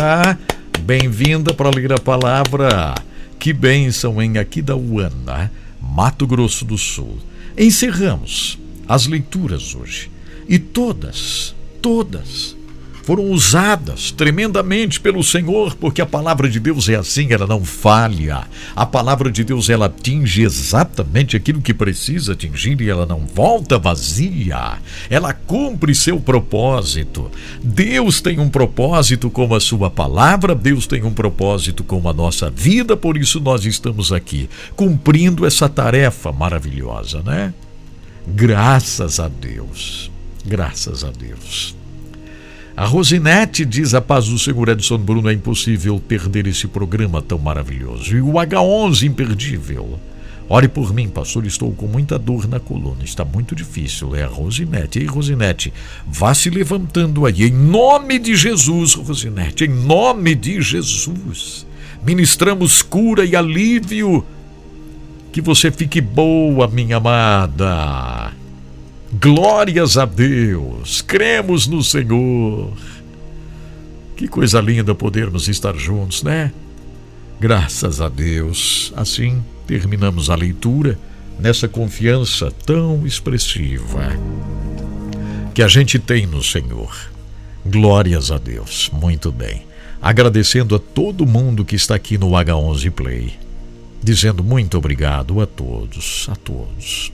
Speaker 1: Bem-vinda para ler a palavra. Que bênção em aqui da Uana, Mato Grosso do Sul. Encerramos as leituras hoje. E todas todas foram usadas tremendamente pelo Senhor, porque a palavra de Deus é assim, ela não falha. A palavra de Deus ela atinge exatamente aquilo que precisa atingir e ela não volta vazia. Ela cumpre seu propósito. Deus tem um propósito com a sua palavra, Deus tem um propósito com a nossa vida, por isso nós estamos aqui cumprindo essa tarefa maravilhosa, né? Graças a Deus. Graças a Deus. A Rosinete diz: A paz do Senhor Edson Bruno, é impossível perder esse programa tão maravilhoso. E o H11 imperdível. Ore por mim, pastor, estou com muita dor na coluna. Está muito difícil. É a Rosinete. Ei, Rosinete, vá se levantando aí. Em nome de Jesus, Rosinete, em nome de Jesus. Ministramos cura e alívio. Que você fique boa, minha amada. Glórias a Deus, cremos no Senhor. Que coisa linda podermos estar juntos, né? Graças a Deus. Assim terminamos a leitura nessa confiança tão expressiva que a gente tem no Senhor. Glórias a Deus. Muito bem. Agradecendo a todo mundo que está aqui no H11 Play. Dizendo muito obrigado a todos, a todos.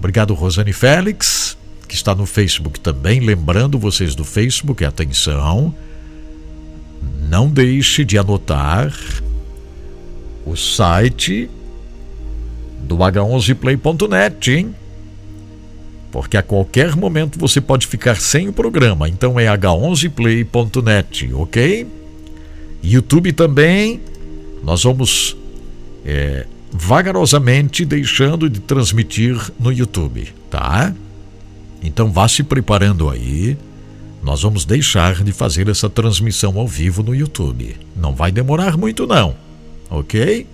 Speaker 1: Obrigado, Rosane Félix, que está no Facebook também. Lembrando vocês do Facebook, atenção, não deixe de anotar o site do h11play.net, hein? Porque a qualquer momento você pode ficar sem o programa. Então é h11play.net, ok? YouTube também. Nós vamos é, vagarosamente deixando de transmitir no YouTube, tá? Então vá se preparando aí. Nós vamos deixar de fazer essa transmissão ao vivo no YouTube. Não vai demorar muito não, ok?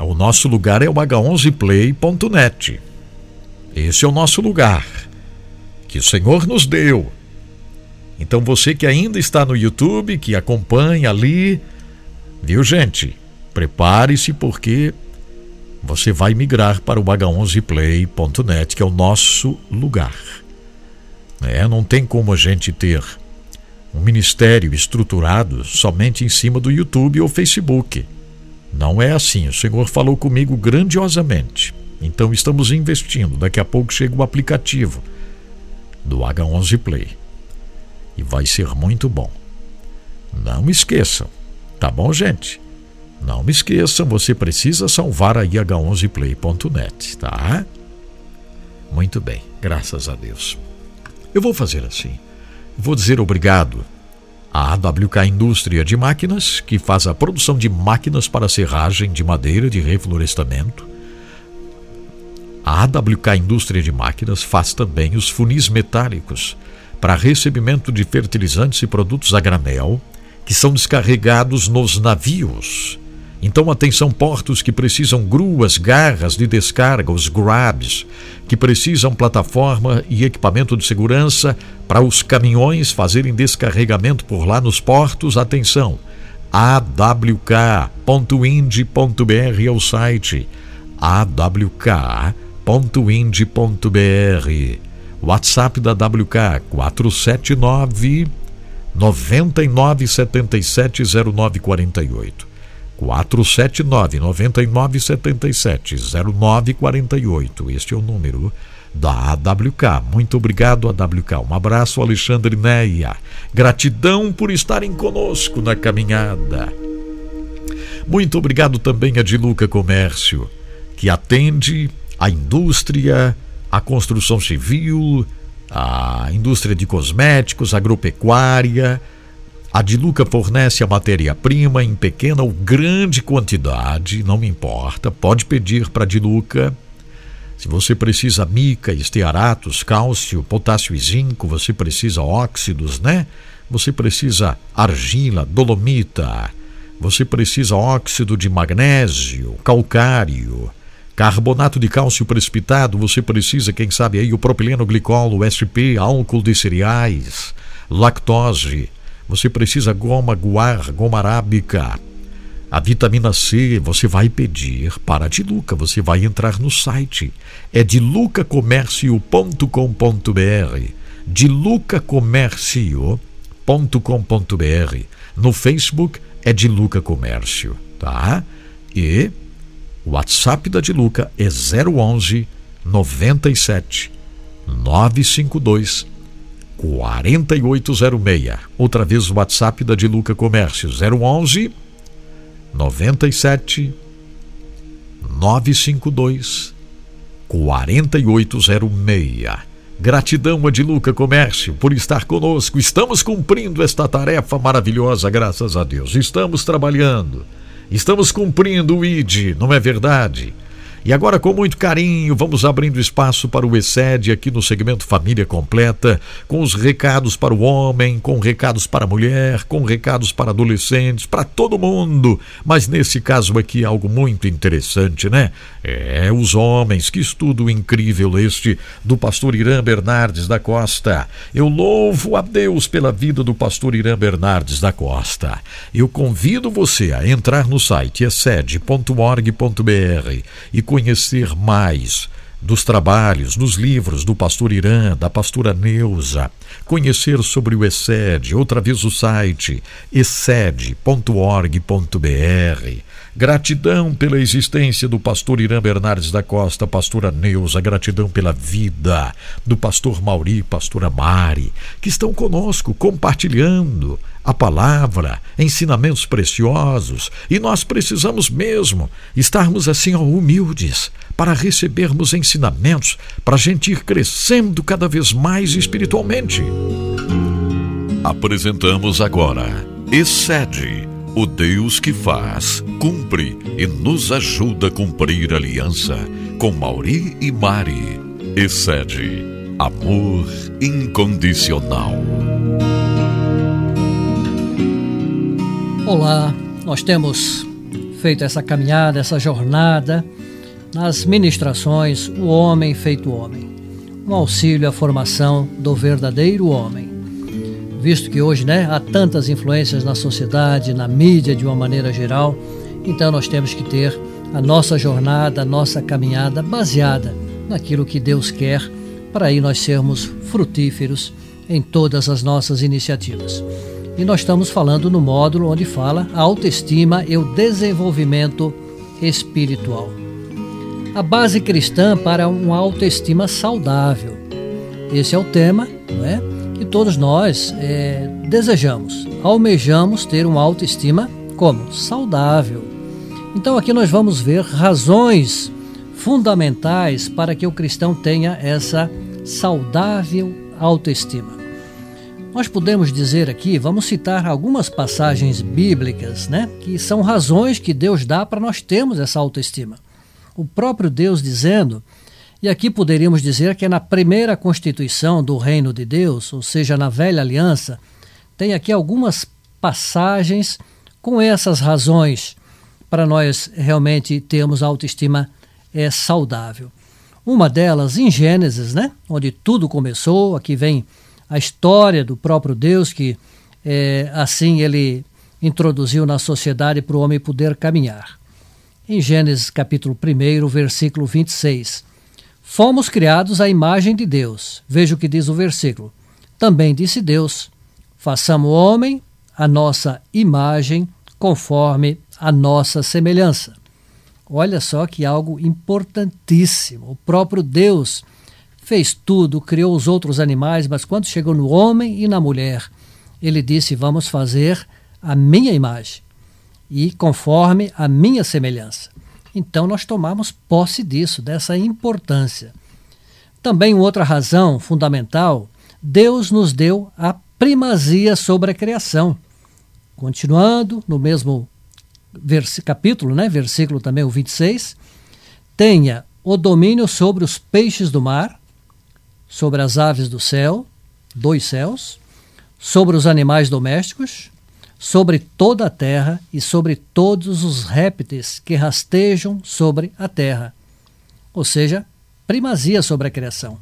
Speaker 1: O nosso lugar é o h11play.net. Esse é o nosso lugar que o Senhor nos deu. Então você que ainda está no YouTube, que acompanha ali, viu gente? Prepare-se porque você vai migrar para o h11play.net, que é o nosso lugar. É, não tem como a gente ter um ministério estruturado somente em cima do YouTube ou Facebook. Não é assim. O Senhor falou comigo grandiosamente. Então estamos investindo. Daqui a pouco chega o aplicativo do H11 Play. E vai ser muito bom. Não esqueçam. Tá bom, gente? Não me esqueçam, você precisa salvar a ih11play.net, tá? Muito bem, graças a Deus. Eu vou fazer assim. Vou dizer obrigado à AWK Indústria de Máquinas, que faz a produção de máquinas para serragem de madeira de reflorestamento. A AWK Indústria de Máquinas faz também os funis metálicos para recebimento de fertilizantes e produtos a granel que são descarregados nos navios Então, atenção, portos que precisam gruas, garras de descarga, os grabs, que precisam plataforma e equipamento de segurança para os caminhões fazerem descarregamento por lá nos portos. Atenção, awk.ind.br é o site awk.ind.br. WhatsApp da WK 479 9977 0948. 479 9977 0948. Este é o número da AWK. Muito obrigado, AWK. Um abraço, Alexandre Neia. Gratidão por estarem conosco na caminhada. Muito obrigado também a Diluca Comércio, que atende a indústria, a construção civil, a indústria de cosméticos, agropecuária, a Diluca fornece a matéria-prima em pequena ou grande quantidade, não me importa, pode pedir para a Diluca. Se você precisa mica, estearatos, cálcio, potássio e zinco, você precisa óxidos, né? Você precisa argila, dolomita, você precisa óxido de magnésio, calcário, carbonato de cálcio precipitado, você precisa, quem sabe aí, o propileno glicol, o SP, álcool de cereais, lactose, você precisa goma guar, goma arábica. A vitamina C você vai pedir para a Diluca. Você vai entrar no site. É dilucacomércio.com.br. dilucacomércio.com.br. No Facebook é Diluca Comércio, tá? E o WhatsApp da Diluca é 011 97 952 4806. Outra vez o WhatsApp da Diluca Comércio 011 97 952 4806. Gratidão a Diluca Comércio por estar conosco. Estamos cumprindo esta tarefa maravilhosa, graças a Deus. Estamos trabalhando. Estamos cumprindo o ID, não é verdade? E agora, com muito carinho, vamos abrindo espaço para o Excede aqui no segmento Família Completa, com os recados para o homem, com recados para a mulher, com recados para adolescentes, para todo mundo. Mas nesse caso aqui, algo muito interessante, né? É os homens, que estudo incrível este do pastor Irã Bernardes da Costa. Eu louvo a Deus pela vida do pastor Irã Bernardes da Costa. Eu convido você a entrar no site excede.org.br e conhecer mais dos trabalhos, nos livros do pastor Irã, da pastora Neuza, conhecer sobre o ESED, outra vez o site excede.org.br. Gratidão pela existência do pastor Irã Bernardes da Costa, pastora Neuza, gratidão pela vida do pastor Mauri, pastora Mari, que estão conosco compartilhando a palavra, ensinamentos preciosos, e nós precisamos mesmo estarmos assim humildes para recebermos ensinamentos, para a gente ir crescendo cada vez mais espiritualmente. Apresentamos agora Excede o Deus que faz, cumpre e nos ajuda a cumprir aliança com Mauri e Mari. Excede amor incondicional.
Speaker 11: Olá, nós temos feito essa caminhada, essa jornada nas ministrações O Homem Feito Homem, um auxílio à formação do verdadeiro homem visto que hoje né, há tantas influências na sociedade, na mídia de uma maneira geral, então nós temos que ter a nossa jornada, a nossa caminhada baseada naquilo que Deus quer, para aí nós sermos frutíferos em todas as nossas iniciativas. E nós estamos falando no módulo onde fala a autoestima e o desenvolvimento espiritual. A base cristã para uma autoestima saudável. Esse é o tema, não é? Que todos nós é, desejamos, almejamos ter uma autoestima como? Saudável. Então aqui nós vamos ver razões fundamentais para que o cristão tenha essa saudável autoestima. Nós podemos dizer aqui, vamos citar algumas passagens bíblicas, né, que são razões que Deus dá para nós termos essa autoestima. O próprio Deus dizendo e aqui poderíamos dizer que é na primeira constituição do reino de Deus, ou seja, na velha aliança, tem aqui algumas passagens com essas razões para nós realmente termos autoestima é, saudável. Uma delas em Gênesis, né? onde tudo começou, aqui vem a história do próprio Deus que é, assim ele introduziu na sociedade para o homem poder caminhar. Em Gênesis capítulo 1, versículo 26. Fomos criados à imagem de Deus. Veja o que diz o versículo. Também disse Deus: façamos o homem a nossa imagem, conforme a nossa semelhança. Olha só que algo importantíssimo. O próprio Deus fez tudo, criou os outros animais, mas quando chegou no homem e na mulher, ele disse: Vamos fazer a minha imagem e conforme a minha semelhança. Então nós tomamos posse disso, dessa importância. Também outra razão fundamental, Deus nos deu a primazia sobre a criação. Continuando no mesmo capítulo, né, versículo também o 26, tenha o domínio sobre os peixes do mar, sobre as aves do céu, dos céus, sobre os animais domésticos, sobre toda a terra e sobre todos os répteis que rastejam sobre a terra. Ou seja, primazia sobre a criação.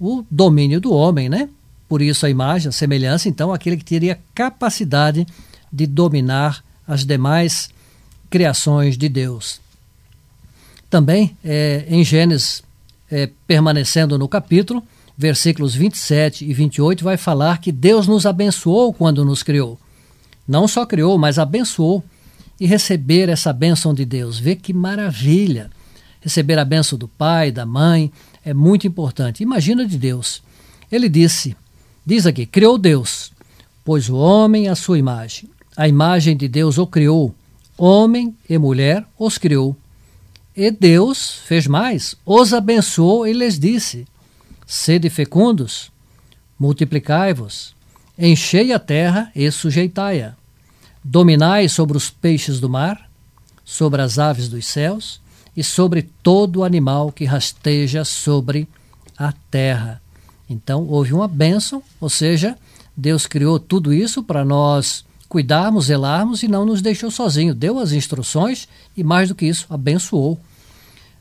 Speaker 11: O domínio do homem, né? Por isso a imagem, a semelhança, então, aquele que teria capacidade de dominar as demais criações de Deus. Também, é, em Gênesis, é, permanecendo no capítulo, versículos 27 e 28, vai falar que Deus nos abençoou quando nos criou. Não só criou, mas abençoou. E receber essa bênção de Deus, vê que maravilha! Receber a bênção do pai, da mãe, é muito importante. Imagina de Deus. Ele disse, diz aqui, criou Deus, pois o homem a sua imagem. A imagem de Deus o criou, homem e mulher os criou. E Deus fez mais, os abençoou e lhes disse: Sede fecundos, multiplicai-vos, enchei a terra e sujeitai-a. Dominai sobre os peixes do mar, sobre as aves dos céus e sobre todo animal que rasteja sobre a terra. Então houve uma bênção, ou seja, Deus criou tudo isso para nós cuidarmos, zelarmos e não nos deixou sozinho. Deu as instruções e, mais do que isso, abençoou.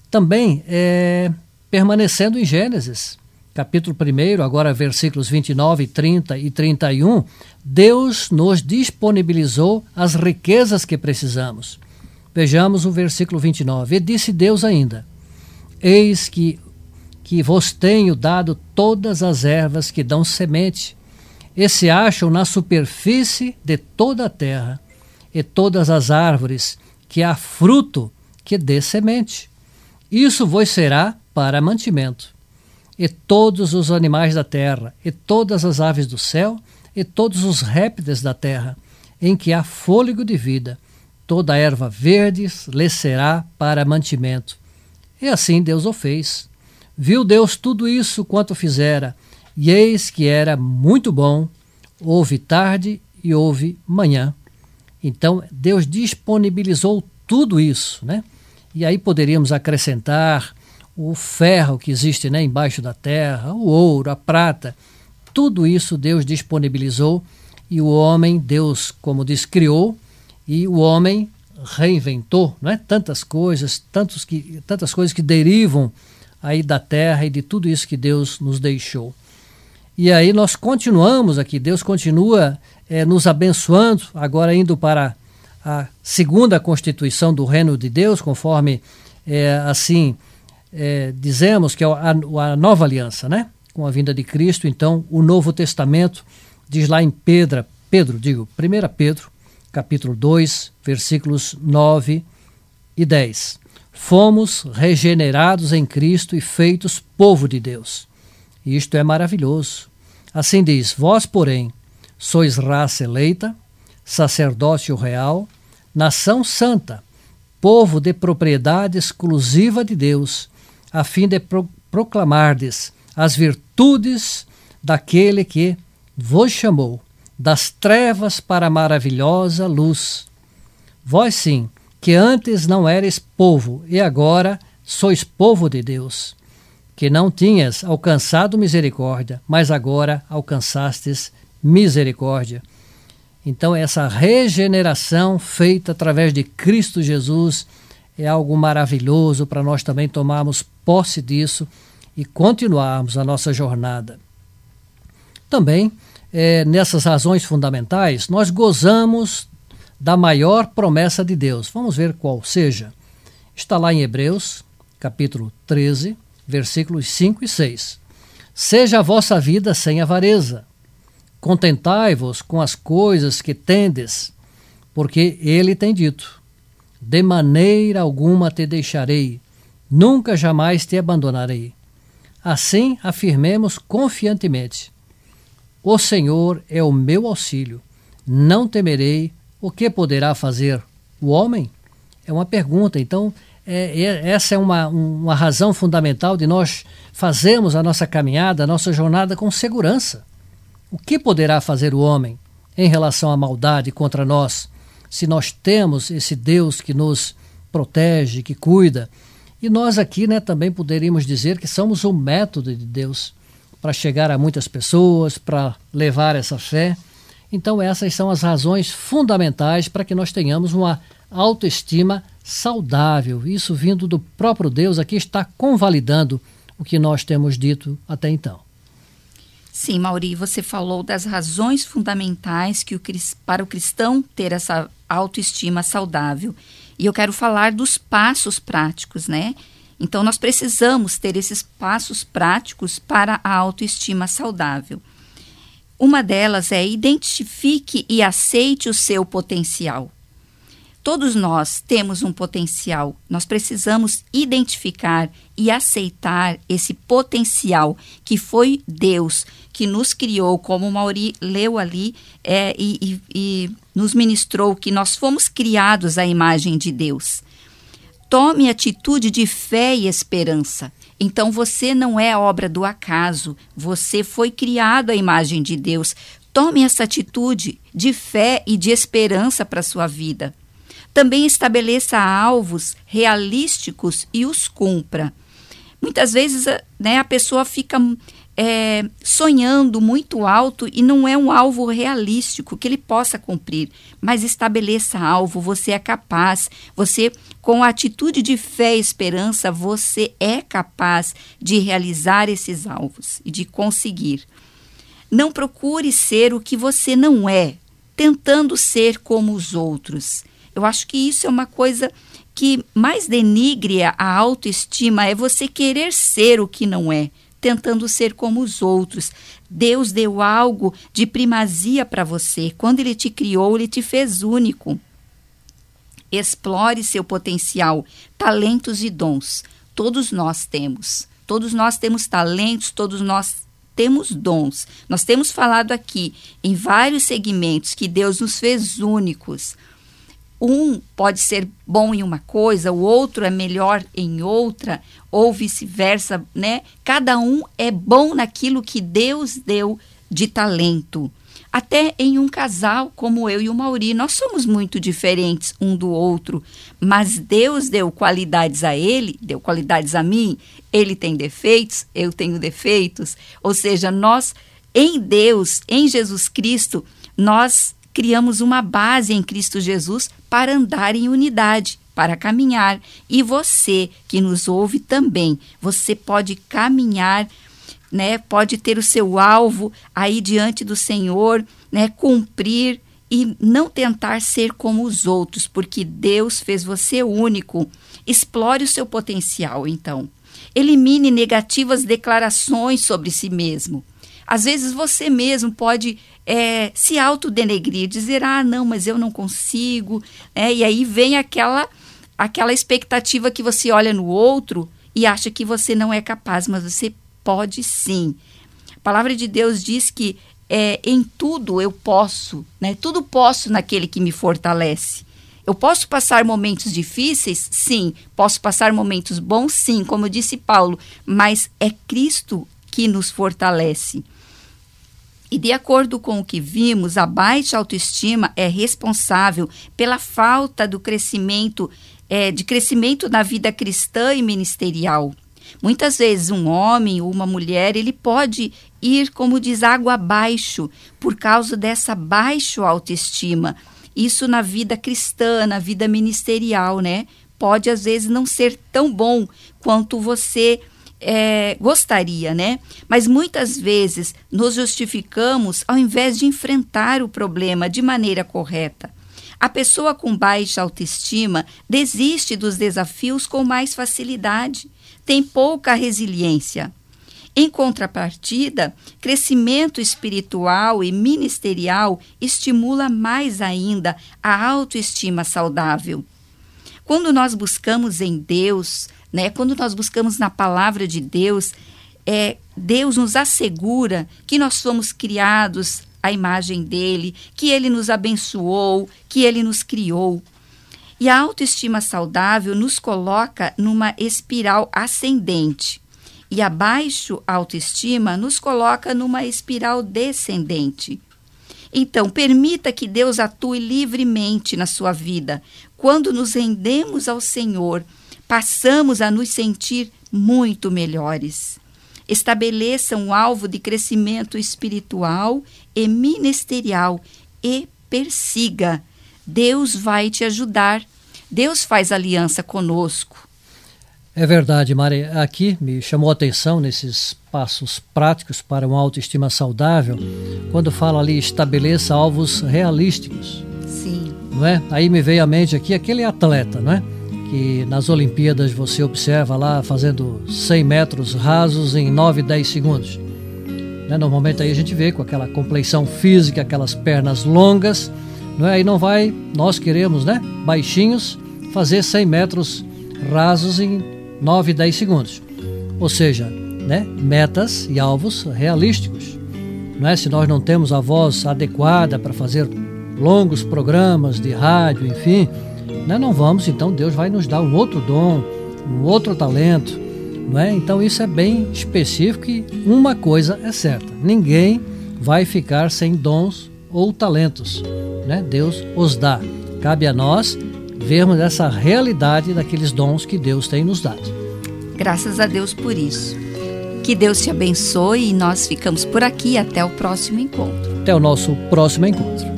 Speaker 11: Também, é, permanecendo em Gênesis, capítulo 1, agora versículos 29, 30 e 31, Deus nos disponibilizou as riquezas que precisamos. Vejamos o versículo 29. E disse Deus ainda: Eis que, que vos tenho dado todas as ervas que dão semente, e se acham na superfície de toda a terra, e todas as árvores que há fruto que dê semente. Isso vos será para mantimento e todos os animais da terra, e todas as aves do céu, e todos os répteis da terra, em que há fôlego de vida. Toda a erva verde lhe será para mantimento. E assim Deus o fez. Viu Deus tudo isso quanto fizera, e eis que era muito bom. Houve tarde e houve manhã. Então Deus disponibilizou tudo isso, né? E aí poderíamos acrescentar o ferro que existe né, embaixo da terra, o ouro, a prata, tudo isso Deus disponibilizou e o homem, Deus, como diz, criou e o homem reinventou, não é? Tantas coisas, tantos que, tantas coisas que derivam aí da terra e de tudo isso que Deus nos deixou. E aí nós continuamos aqui, Deus continua é, nos abençoando, agora indo para a segunda constituição do reino de Deus, conforme é, assim é, dizemos que é a, a, nova aliança, né? Com a vinda de Cristo, então o Novo Testamento diz lá em Pedro, Pedro, digo, 1 Pedro, capítulo 2, versículos 9 e 10. Fomos regenerados em Cristo e feitos povo de Deus. Isto é maravilhoso. Assim diz: Vós, porém, sois raça eleita, sacerdócio real, nação santa, povo de propriedade exclusiva de Deus a fim de pro proclamardes as virtudes daquele que vos chamou das trevas para a maravilhosa luz. Vós sim, que antes não eres povo e agora sois povo de Deus, que não tinhas alcançado misericórdia, mas agora alcançastes misericórdia. Então, essa regeneração feita através de Cristo Jesus é algo maravilhoso para nós também tomarmos posse disso e continuarmos a nossa jornada. Também, é, nessas razões fundamentais, nós gozamos da maior promessa de Deus. Vamos ver qual seja. Está lá em Hebreus, capítulo 13, versículos 5 e 6. Seja a vossa vida sem avareza Contentai-vos com as coisas que tendes, porque ele tem dito: De maneira alguma te deixarei, nunca jamais te abandonarei. Assim afirmemos confiantemente: O Senhor é o meu auxílio, não temerei o que poderá fazer o homem? É uma pergunta, então é, é, essa é uma, uma razão fundamental de nós fazermos a nossa caminhada, a nossa jornada com segurança. O que poderá fazer o homem em relação à maldade contra nós, se nós temos esse Deus que nos protege, que cuida? E nós aqui né, também poderíamos dizer que somos o método de Deus para chegar a muitas pessoas, para levar essa fé. Então, essas são as razões fundamentais para que nós tenhamos uma autoestima saudável. Isso vindo do próprio Deus aqui está convalidando o que nós temos dito até então.
Speaker 12: Sim, Mauri, você falou das razões fundamentais que o, para o cristão ter essa autoestima saudável. E eu quero falar dos passos práticos, né? Então, nós precisamos ter esses passos práticos para a autoestima saudável. Uma delas é identifique e aceite o seu potencial. Todos nós temos um potencial, nós precisamos identificar e aceitar esse potencial que foi Deus que nos criou, como o Mauri leu ali é, e, e, e nos ministrou que nós fomos criados à imagem de Deus. Tome atitude de fé e esperança. Então você não é obra do acaso, você foi criado à imagem de Deus. Tome essa atitude de fé e de esperança para a sua vida. Também estabeleça alvos realísticos e os cumpra. Muitas vezes né, a pessoa fica é, sonhando muito alto e não é um alvo realístico que ele possa cumprir, mas estabeleça alvo, você é capaz, você, com a atitude de fé e esperança, você é capaz de realizar esses alvos e de conseguir. Não procure ser o que você não é, tentando ser como os outros. Eu acho que isso é uma coisa que mais denigre a autoestima é você querer ser o que não é, tentando ser como os outros. Deus deu algo de primazia para você. Quando ele te criou, ele te fez único. Explore seu potencial, talentos e dons. Todos nós temos. Todos nós temos talentos, todos nós temos dons. Nós temos falado aqui em vários segmentos que Deus nos fez únicos um pode ser bom em uma coisa, o outro é melhor em outra, ou vice-versa, né? Cada um é bom naquilo que Deus deu de talento. Até em um casal como eu e o Mauri, nós somos muito diferentes um do outro, mas Deus deu qualidades a ele, deu qualidades a mim, ele tem defeitos, eu tenho defeitos, ou seja, nós em Deus, em Jesus Cristo, nós criamos uma base em Cristo Jesus para andar em unidade, para caminhar. E você que nos ouve também, você pode caminhar, né? Pode ter o seu alvo aí diante do Senhor, né? Cumprir e não tentar ser como os outros, porque Deus fez você único. Explore o seu potencial, então. Elimine negativas declarações sobre si mesmo. Às vezes você mesmo pode é, se autodenegrir, dizer, ah, não, mas eu não consigo. É, e aí vem aquela, aquela expectativa que você olha no outro e acha que você não é capaz, mas você pode sim. A palavra de Deus diz que é, em tudo eu posso, né? Tudo posso naquele que me fortalece. Eu posso passar momentos difíceis? Sim. Posso passar momentos bons? Sim, como disse Paulo. Mas é Cristo que nos fortalece. E de acordo com o que vimos, a baixa autoestima é responsável pela falta do crescimento, é, de crescimento na vida cristã e ministerial. Muitas vezes um homem ou uma mulher, ele pode ir como diz água abaixo por causa dessa baixa autoestima. Isso na vida cristã, na vida ministerial, né? Pode às vezes não ser tão bom quanto você é, gostaria, né? Mas muitas vezes nos justificamos ao invés de enfrentar o problema de maneira correta. A pessoa com baixa autoestima desiste dos desafios com mais facilidade, tem pouca resiliência. Em contrapartida, crescimento espiritual e ministerial estimula mais ainda a autoestima saudável. Quando nós buscamos em Deus, né, quando nós buscamos na palavra de Deus, é, Deus nos assegura que nós somos criados à imagem dele, que ele nos abençoou, que ele nos criou. E a autoestima saudável nos coloca numa espiral ascendente. E a baixa autoestima nos coloca numa espiral descendente. Então, permita que Deus atue livremente na sua vida. Quando nos rendemos ao Senhor, passamos a nos sentir muito melhores. Estabeleça um alvo de crescimento espiritual e ministerial e persiga. Deus vai te ajudar. Deus faz aliança conosco.
Speaker 11: É verdade, Mari. Aqui me chamou a atenção nesses passos práticos para uma autoestima saudável, quando fala ali estabeleça alvos realísticos.
Speaker 12: Sim.
Speaker 11: Não é? Aí me veio à mente aqui aquele atleta, não é? Que nas Olimpíadas você observa lá fazendo 100 metros rasos em 9, 10 segundos. Né? Normalmente aí a gente vê com aquela compleição física, aquelas pernas longas, não é? aí não vai, nós queremos, né, baixinhos, fazer 100 metros rasos em 9, 10 segundos. Ou seja, né, metas e alvos realísticos. Não é? Se nós não temos a voz adequada para fazer longos programas de rádio, enfim, né? Não vamos, então Deus vai nos dar um outro dom, um outro talento. Não é? Então isso é bem específico e uma coisa é certa: ninguém vai ficar sem dons ou talentos. Né? Deus os dá. Cabe a nós vermos essa realidade daqueles dons que Deus tem nos dado.
Speaker 12: Graças a Deus por isso. Que Deus te abençoe e nós ficamos por aqui até o próximo encontro.
Speaker 11: Até o nosso próximo encontro.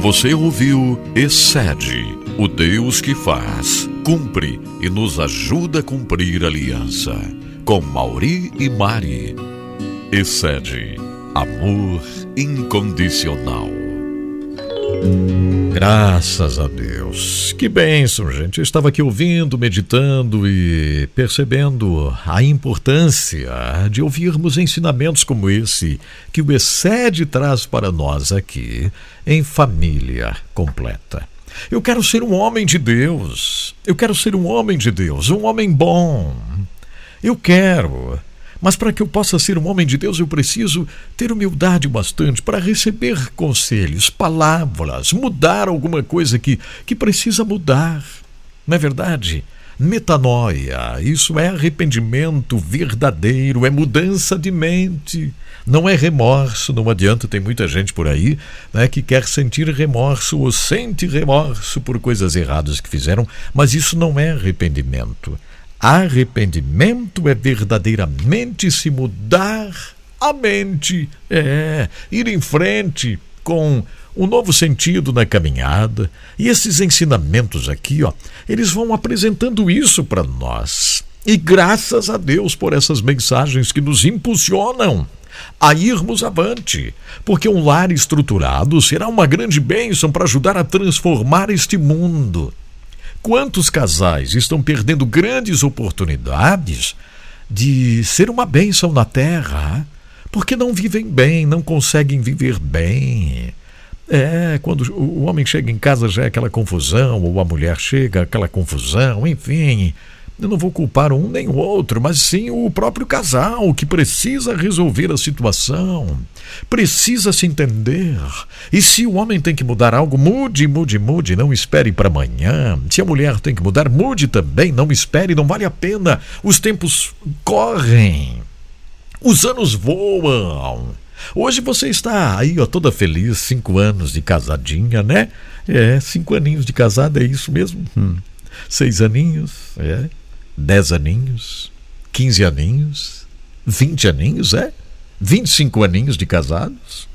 Speaker 1: Você ouviu Excede, o Deus que faz, cumpre e nos ajuda a cumprir a aliança. Com Mauri e Mari. Excede, amor incondicional. Graças a Deus. Que bênção, gente. Eu estava aqui ouvindo, meditando e percebendo a importância de ouvirmos ensinamentos como esse que o Excede traz para nós aqui em família completa. Eu quero ser um homem de Deus. Eu quero ser um homem de Deus, um homem bom. Eu quero mas para que eu possa ser um homem de Deus, eu preciso ter humildade bastante para receber conselhos, palavras, mudar alguma coisa que, que precisa mudar. Não é verdade? Metanoia, isso é arrependimento verdadeiro, é mudança de mente. Não é remorso, não adianta, tem muita gente por aí né, que quer sentir remorso ou sente remorso por coisas erradas que fizeram, mas isso não é arrependimento. Arrependimento é verdadeiramente se mudar a mente, é ir em frente com um novo sentido na caminhada. E esses ensinamentos aqui, ó, eles vão apresentando isso para nós. E graças a Deus por essas mensagens que nos impulsionam a irmos avante, porque um lar estruturado será uma grande bênção para ajudar a transformar este mundo. Quantos casais estão perdendo grandes oportunidades de ser uma bênção na terra porque não vivem bem, não conseguem viver bem? É, quando o homem chega em casa já é aquela confusão, ou a mulher chega, aquela confusão, enfim. Eu não vou culpar um nem o outro, mas sim o próprio casal que precisa resolver a situação, precisa se entender. E se o homem tem que mudar algo, mude, mude, mude, não espere para amanhã. Se a mulher tem que mudar, mude também, não espere, não vale a pena. Os tempos correm, os anos voam. Hoje você está aí, ó, toda feliz, cinco anos de casadinha, né? É, cinco aninhos de casada, é isso mesmo? Hum. Seis aninhos, é 10 aninhos, 15 aninhos, 20 aninhos, é? 25 aninhos de casados?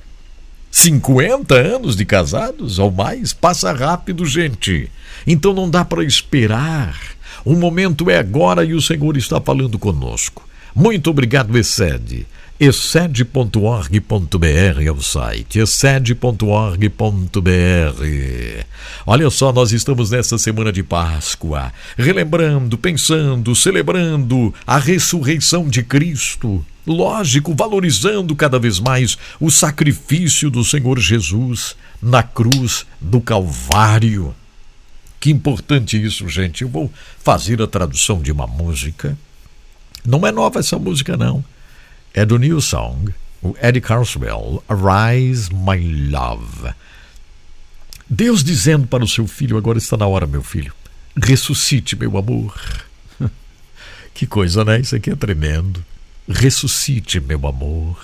Speaker 1: 50 anos de casados ou mais? Passa rápido, gente. Então não dá para esperar. O momento é agora e o Senhor está falando conosco. Muito obrigado, Excede. excede.org.br é o site, excede.org.br. Olha só, nós estamos nessa semana de Páscoa, relembrando, pensando, celebrando a ressurreição de Cristo. Lógico, valorizando cada vez mais o sacrifício do Senhor Jesus na cruz do Calvário. Que importante isso, gente. Eu vou fazer a tradução de uma música não é nova essa música, não. É do New Song, o Eddie Carswell, Arise My Love. Deus dizendo para o seu filho: agora está na hora, meu filho. Ressuscite, meu amor. que coisa, né? Isso aqui é tremendo. Ressuscite, meu amor.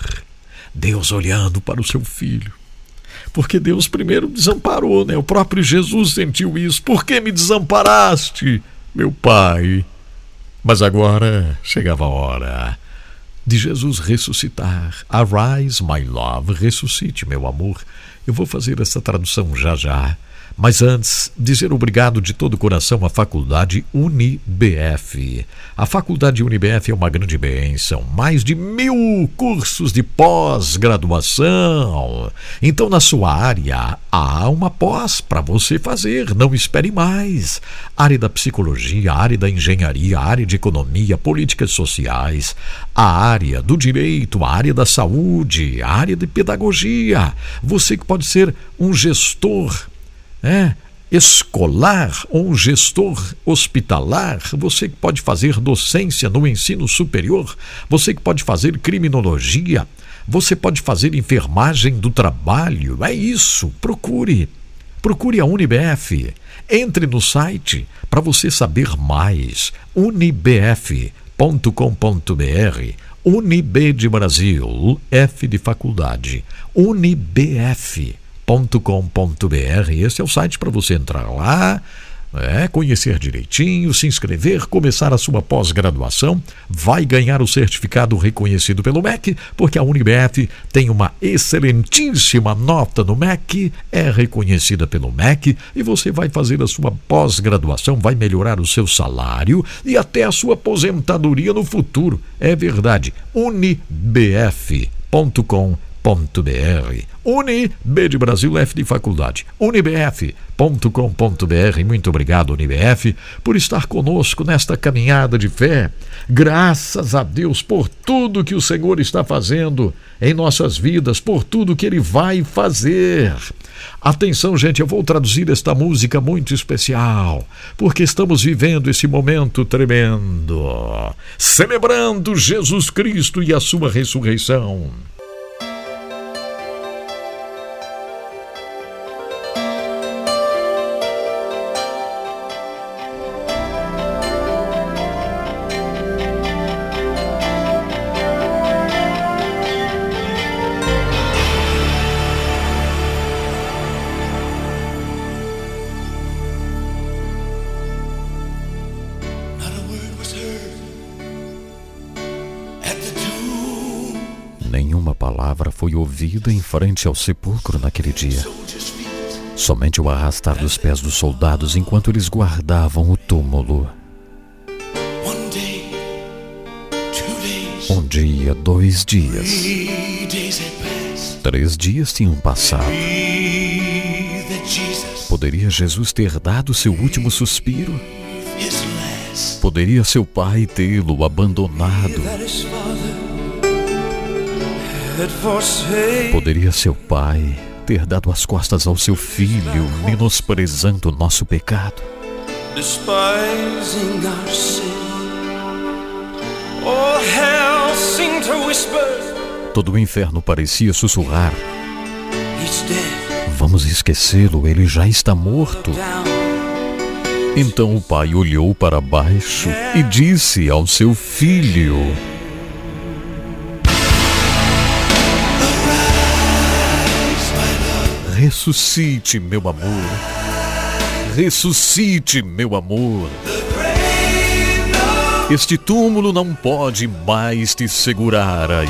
Speaker 1: Deus olhando para o seu filho. Porque Deus primeiro desamparou, né? O próprio Jesus sentiu isso. Por que me desamparaste, meu pai? Mas agora chegava a hora de Jesus ressuscitar. Arise, my love, ressuscite, meu amor. Eu vou fazer essa tradução já já. Mas antes, dizer obrigado de todo o coração à Faculdade UniBF. A Faculdade UniBF é uma grande bênção, mais de mil cursos de pós-graduação. Então, na sua área, há uma pós para você fazer, não espere mais. Área da psicologia, área da engenharia, área de economia, políticas sociais, a área do direito, a área da saúde, a área de pedagogia. Você que pode ser um gestor é, escolar ou gestor hospitalar, você que pode fazer docência no ensino superior, você que pode fazer criminologia, você pode fazer enfermagem do trabalho. É isso, procure. Procure a Unibf. Entre no site para você saber mais. unibf.com.br Unib de Brasil, F de faculdade. Unibf com.br Esse é o site para você entrar lá, é, conhecer direitinho, se inscrever, começar a sua pós-graduação, vai ganhar o certificado reconhecido pelo MEC, porque a Unibf tem uma excelentíssima nota no MEC, é reconhecida pelo MEC, e você vai fazer a sua pós-graduação, vai melhorar o seu salário e até a sua aposentadoria no futuro. É verdade. unibf.com.br unibf.br. Uni, B de Brasil, F de faculdade. unibf.com.br. Muito obrigado, Unibf, por estar conosco nesta caminhada de fé. Graças a Deus por tudo que o Senhor está fazendo em nossas vidas, por tudo que Ele vai fazer. Atenção, gente, eu vou traduzir esta música muito especial, porque estamos vivendo esse momento tremendo, celebrando Jesus Cristo e a sua ressurreição. Foi ouvida em frente ao sepulcro naquele dia. Somente o arrastar dos pés dos soldados enquanto eles guardavam o túmulo. Um dia, dois dias. Três dias tinham passado. Poderia Jesus ter dado seu último suspiro? Poderia seu pai tê-lo abandonado? Poderia seu pai ter dado as costas ao seu filho, menosprezando o nosso pecado. Todo o inferno parecia sussurrar: Vamos esquecê-lo, ele já está morto. Então o pai olhou para baixo e disse ao seu filho: Ressuscite, meu amor. Ressuscite, meu amor. Este túmulo não pode mais te segurar aí.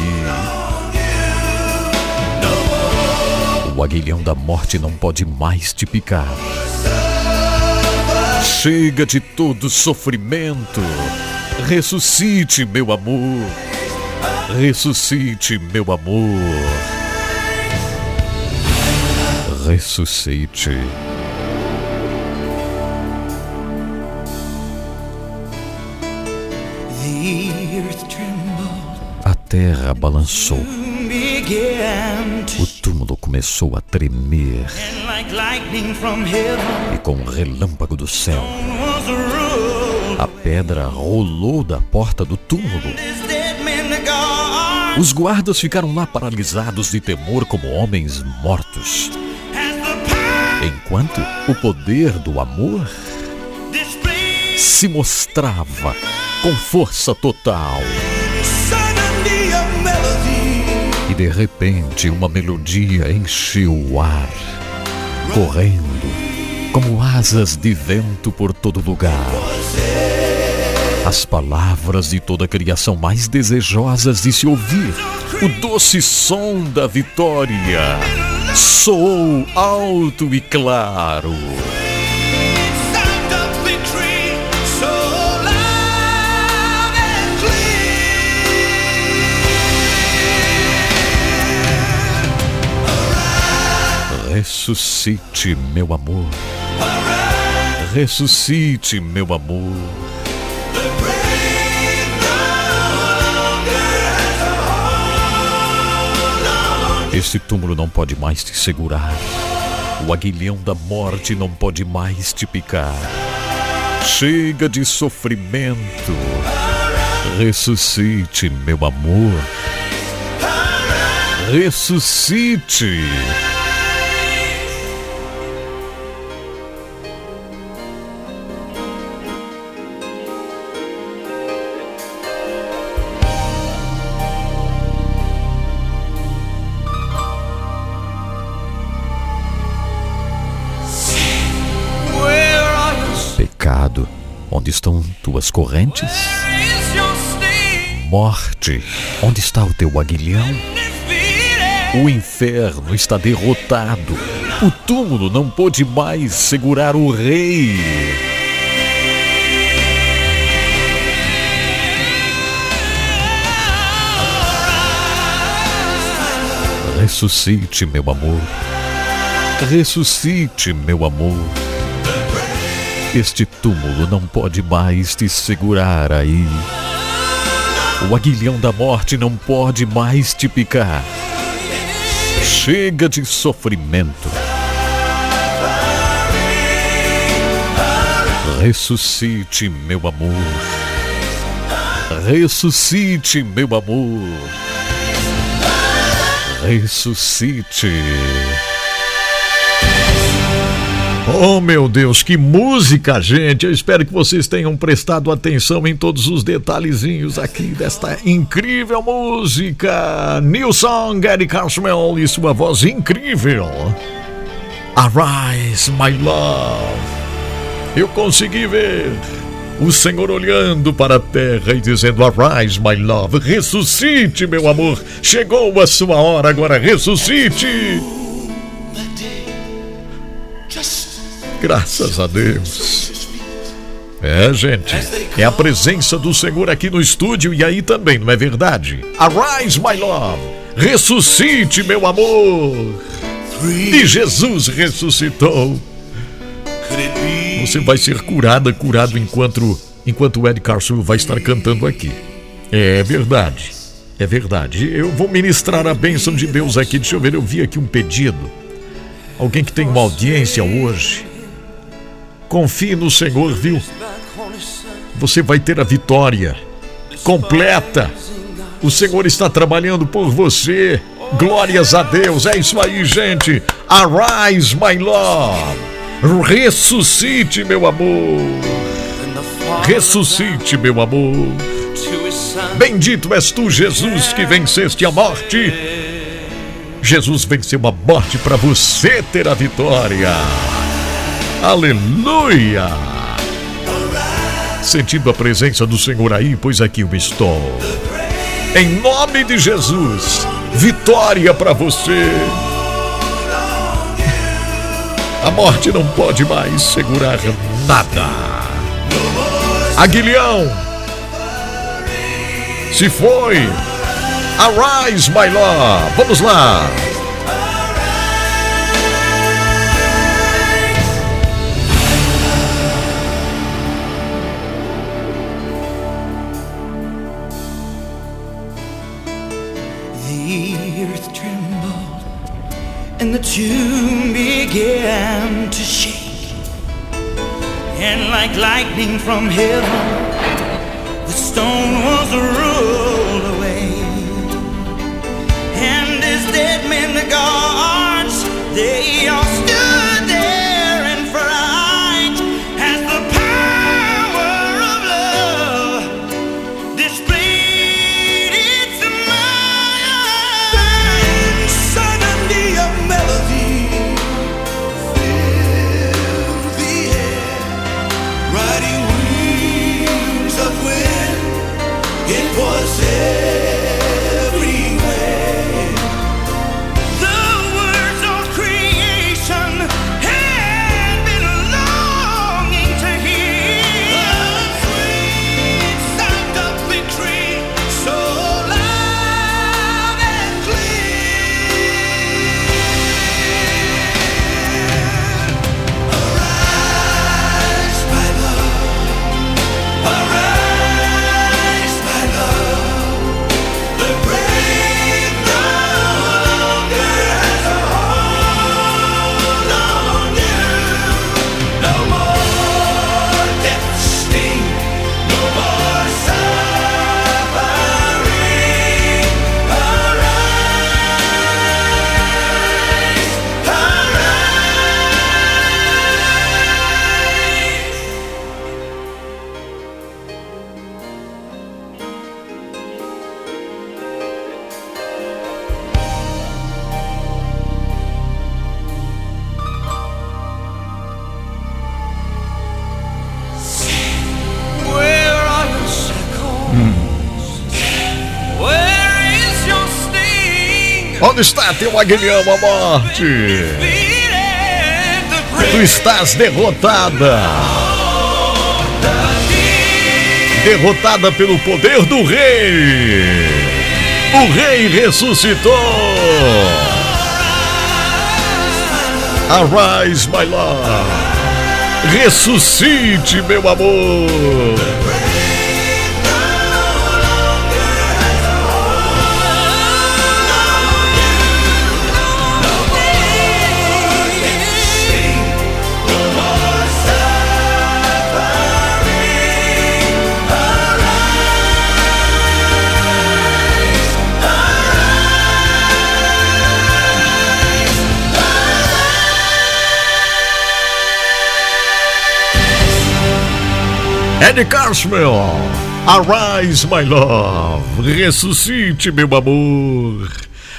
Speaker 1: O aguilhão da morte não pode mais te picar. Chega de todo sofrimento. Ressuscite, meu amor. Ressuscite, meu amor. Ressuscite. A terra balançou. O túmulo começou a tremer. E com um relâmpago do céu, a pedra rolou da porta do túmulo. Os guardas ficaram lá paralisados de temor como homens mortos. Enquanto o poder do amor se mostrava com força total. E de repente uma melodia encheu o ar, correndo como asas de vento por todo lugar. As palavras de toda a criação mais desejosas de se ouvir, o doce som da vitória, soou alto e claro. Ressuscite, meu amor. Ressuscite, meu amor. Esse túmulo não pode mais te segurar. O aguilhão da morte não pode mais te picar. Chega de sofrimento. Ressuscite, meu amor. Ressuscite. Onde estão tuas correntes? Morte, onde está o teu aguilhão? O inferno está derrotado. O túmulo não pôde mais segurar o rei. Ressuscite, meu amor. Ressuscite, meu amor. Este túmulo não pode mais te segurar aí. O aguilhão da morte não pode mais te picar. Chega de sofrimento. Ressuscite, meu amor. Ressuscite, meu amor. Ressuscite. Oh meu Deus, que música, gente! Eu espero que vocês tenham prestado atenção em todos os detalhezinhos aqui desta incrível música. New Song, Gary Cashmel e sua voz incrível. Arise, my love. Eu consegui ver o Senhor olhando para a terra e dizendo: Arise, my love, ressuscite, meu amor. Chegou a sua hora, agora ressuscite. Graças a Deus. É, gente, é a presença do Senhor aqui no estúdio e aí também, não é verdade? Arise, my love, ressuscite, meu amor. E Jesus ressuscitou. Você vai ser curada, curado enquanto enquanto o Ed Carson vai estar cantando aqui. É verdade. É verdade. Eu vou ministrar a bênção de Deus aqui. Deixa eu ver, eu vi aqui um pedido. Alguém que tem uma audiência hoje. Confie no Senhor, viu? Você vai ter a vitória completa. O Senhor está trabalhando por você. Glórias a Deus. É isso aí, gente. Arise, my love. Ressuscite, meu amor. Ressuscite, meu amor. Bendito és tu, Jesus, que venceste a morte. Jesus venceu a morte para você ter a vitória. Aleluia! sentindo a presença do Senhor aí? Pois aqui eu estou. Em nome de Jesus, vitória para você. A morte não pode mais segurar nada. Aguilhão se foi. Arise, my love. Vamos lá.
Speaker 13: And the tomb began to shake. And like lightning from heaven, the stone was rolled away. And as dead men, the guards, they
Speaker 1: Onde está teu aguilhão, a morte? Tu estás derrotada. Derrotada pelo poder do rei. O rei ressuscitou. Arise, my love. Ressuscite, meu amor. Eddie Cashmel, Arise, my love, ressuscite, meu amor.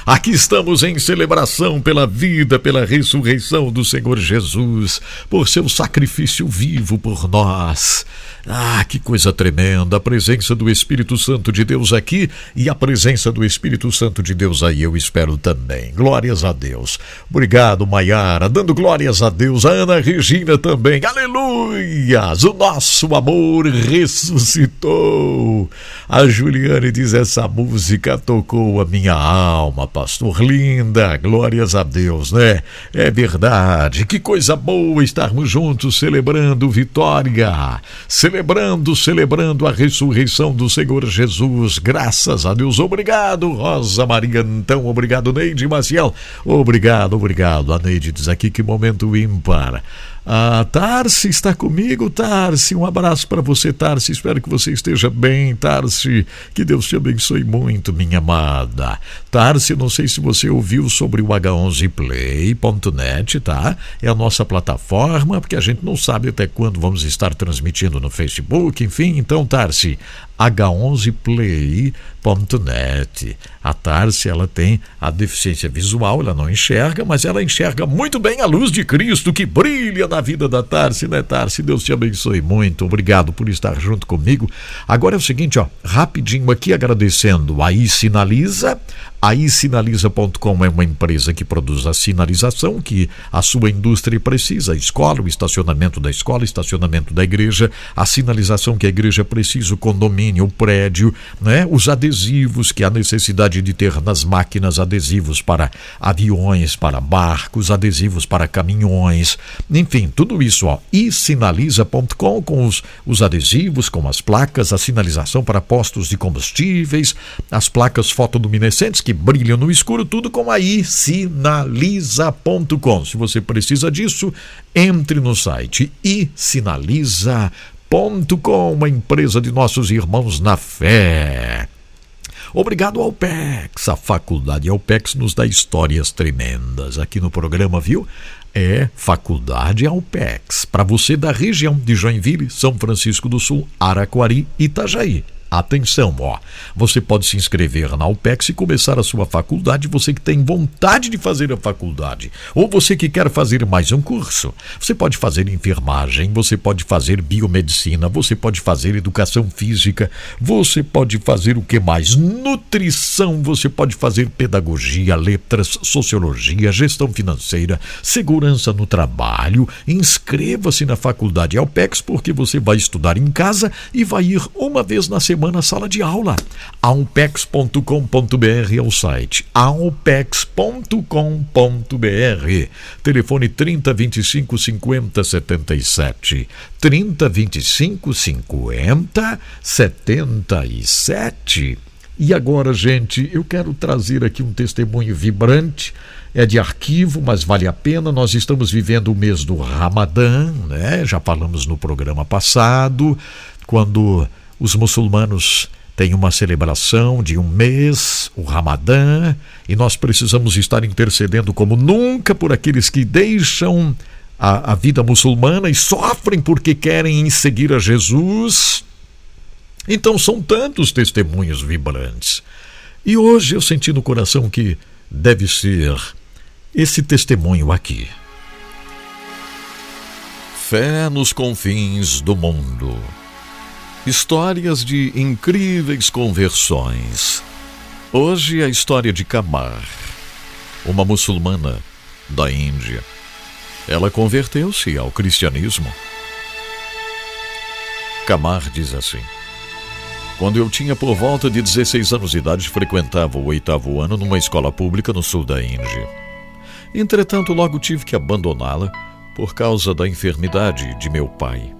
Speaker 1: Aqui estamos em celebração pela vida, pela ressurreição do Senhor Jesus, por seu sacrifício vivo por nós. Ah, que coisa tremenda! A presença do Espírito Santo de Deus aqui e a presença do Espírito Santo de Deus aí, eu espero também. Glórias a Deus. Obrigado, Maiara. Dando glórias a Deus. A Ana Regina também. Aleluias! O nosso amor ressuscitou. A Juliane diz: essa música tocou a minha alma, pastor. Linda. Glórias a Deus, né? É verdade. Que coisa boa estarmos juntos celebrando vitória celebrando a ressurreição do Senhor Jesus. Graças a Deus. Obrigado, Rosa Maria Antão. Obrigado, Neide Maciel. Obrigado, obrigado. A Neide diz aqui que momento ímpar. Ah, Tarsi está comigo, Tarsi. Um abraço para você, Tarsi. Espero que você esteja bem, Tarsi. Que Deus te abençoe muito, minha amada. Tarsi, não sei se você ouviu sobre o H11play.net, tá? É a nossa plataforma, porque a gente não sabe até quando vamos estar transmitindo no Facebook, enfim. Então, Tarsi, h11play.net. A Tarsi, ela tem a deficiência visual, ela não enxerga, mas ela enxerga muito bem a luz de Cristo que brilha na vida da Tarsi, né, Tarsi? Deus te abençoe muito. Obrigado por estar junto comigo. Agora é o seguinte, ó, rapidinho aqui agradecendo aí Sinaliza, Aí Sinaliza.com é uma empresa que produz a sinalização que a sua indústria precisa, a escola, o estacionamento da escola, estacionamento da igreja, a sinalização que a igreja precisa, o condomínio, o prédio, né? os adesivos que há necessidade de ter nas máquinas, adesivos para aviões, para barcos, adesivos para caminhões, enfim, tudo isso, ó. E Sinaliza.com com os, os adesivos, com as placas, a sinalização para postos de combustíveis, as placas fotoluminescentes que brilham no escuro, tudo com a isinaliza.com. Se você precisa disso, entre no site isinaliza.com, uma empresa de nossos irmãos na fé. Obrigado ao PEX, a faculdade Alpex nos dá histórias tremendas aqui no programa, viu? É Faculdade Alpex, para você da região de Joinville, São Francisco do Sul, Araquari e Itajaí. Atenção, ó. Você pode se inscrever na UPEX e começar a sua faculdade, você que tem vontade de fazer a faculdade, ou você que quer fazer mais um curso. Você pode fazer enfermagem, você pode fazer biomedicina, você pode fazer educação física, você pode fazer o que mais? Nutrição, você pode fazer pedagogia, letras, sociologia, gestão financeira, segurança no trabalho. Inscreva-se na faculdade UPEX porque você vai estudar em casa e vai ir uma vez na semana na sala de aula. Alpex.com.br é o site. Alpex.com.br. Telefone 3025 50 77. 3025 50 77. E agora, gente, eu quero trazer aqui um testemunho vibrante. É de arquivo, mas vale a pena. Nós estamos vivendo o mês do Ramadã, né? Já falamos no programa passado, quando os muçulmanos têm uma celebração de um mês, o Ramadã, e nós precisamos estar intercedendo como nunca por aqueles que deixam a, a vida muçulmana e sofrem porque querem seguir a Jesus. Então são tantos testemunhos vibrantes. E hoje eu senti no coração que deve ser esse testemunho aqui. Fé nos confins do mundo. Histórias de incríveis conversões. Hoje a história de Kamar, uma muçulmana da Índia. Ela converteu-se ao cristianismo. Kamar diz assim: Quando eu tinha por volta de 16 anos de idade, frequentava o oitavo ano numa escola pública no sul da Índia. Entretanto, logo tive que abandoná-la por causa da enfermidade de meu pai.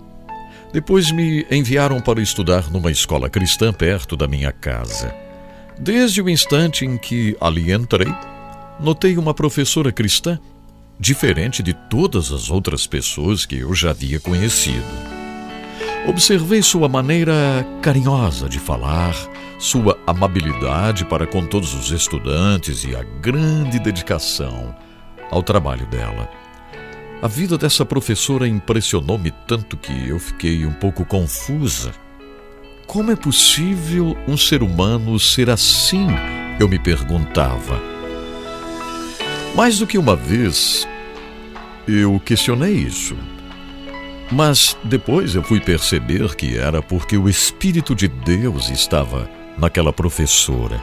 Speaker 1: Depois me enviaram para estudar numa escola cristã perto da minha casa. Desde o instante em que ali entrei, notei uma professora cristã diferente de todas as outras pessoas que eu já havia conhecido. Observei sua maneira carinhosa de falar, sua amabilidade para com todos os estudantes e a grande dedicação ao trabalho dela. A vida dessa professora impressionou-me tanto que eu fiquei um pouco confusa. Como é possível um ser humano ser assim? Eu me perguntava. Mais do que uma vez, eu questionei isso. Mas depois eu fui perceber que era porque o Espírito de Deus estava naquela professora.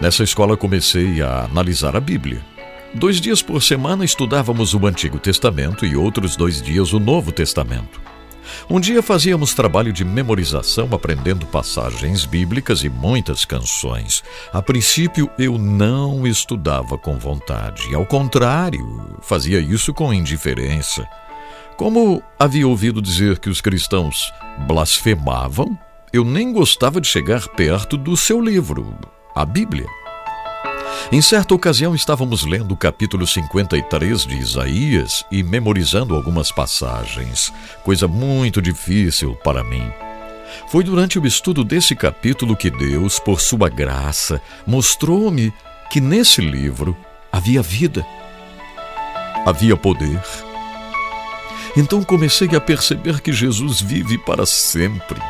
Speaker 1: Nessa escola comecei a analisar a Bíblia. Dois dias por semana estudávamos o Antigo Testamento e outros dois dias o Novo Testamento. Um dia fazíamos trabalho de memorização aprendendo passagens bíblicas e muitas canções. A princípio eu não estudava com vontade, ao contrário, fazia isso com indiferença. Como havia ouvido dizer que os cristãos blasfemavam, eu nem gostava de chegar perto do seu livro, a Bíblia. Em certa ocasião estávamos lendo o capítulo 53 de Isaías e memorizando algumas passagens, coisa muito difícil para mim. Foi durante o estudo desse capítulo que Deus, por sua graça, mostrou-me que nesse livro havia vida, havia poder. Então comecei a perceber que Jesus vive para sempre.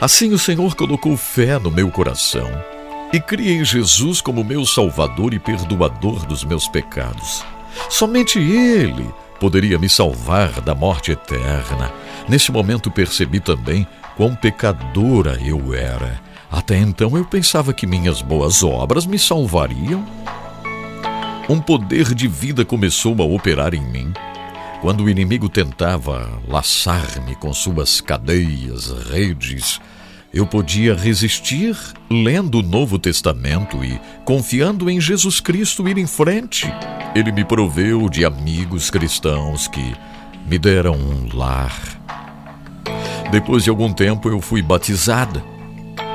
Speaker 1: Assim o Senhor colocou fé no meu coração e criei Jesus como meu Salvador e perdoador dos meus pecados. Somente Ele poderia me salvar da morte eterna. Nesse momento percebi também quão pecadora eu era. Até então eu pensava que minhas boas obras me salvariam. Um poder de vida começou a operar em mim. Quando o inimigo tentava laçar-me com suas cadeias, redes, eu podia resistir lendo o Novo Testamento e, confiando em Jesus Cristo, ir em frente. Ele me proveu de amigos cristãos que me deram um lar. Depois de algum tempo, eu fui batizada.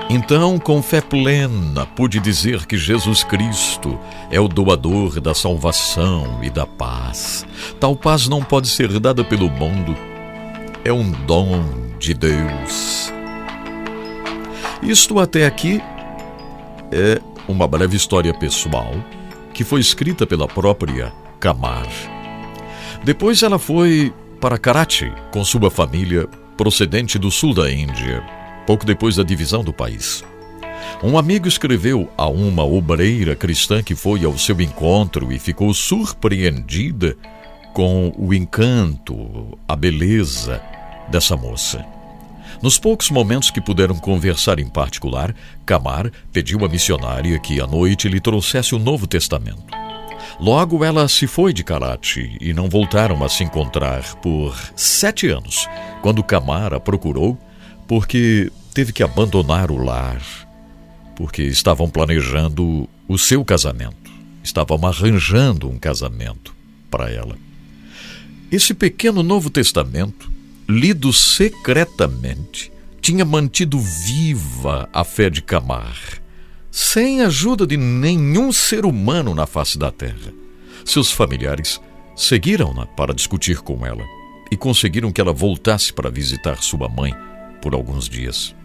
Speaker 1: Então, com fé plena, pude dizer que Jesus Cristo é o doador da salvação e da paz. Tal paz não pode ser dada pelo mundo, é um dom de Deus. Isto até aqui é uma breve história pessoal que foi escrita pela própria Kamar. Depois ela foi para Karachi com sua família procedente do sul da Índia, pouco depois da divisão do país. Um amigo escreveu a uma obreira cristã que foi ao seu encontro e ficou surpreendida com o encanto, a beleza dessa moça. Nos poucos momentos que puderam conversar em particular, Camar pediu à missionária que à noite lhe trouxesse o Novo Testamento. Logo ela se foi de Karachi e não voltaram a se encontrar por sete anos, quando Camar a procurou, porque teve que abandonar o lar, porque estavam planejando o seu casamento, estavam arranjando um casamento para ela. Esse pequeno Novo Testamento lido secretamente, tinha mantido viva a fé de Camar, sem ajuda de nenhum ser humano na face da terra. Seus familiares seguiram-na para discutir com ela e conseguiram que ela voltasse para visitar sua mãe por alguns dias.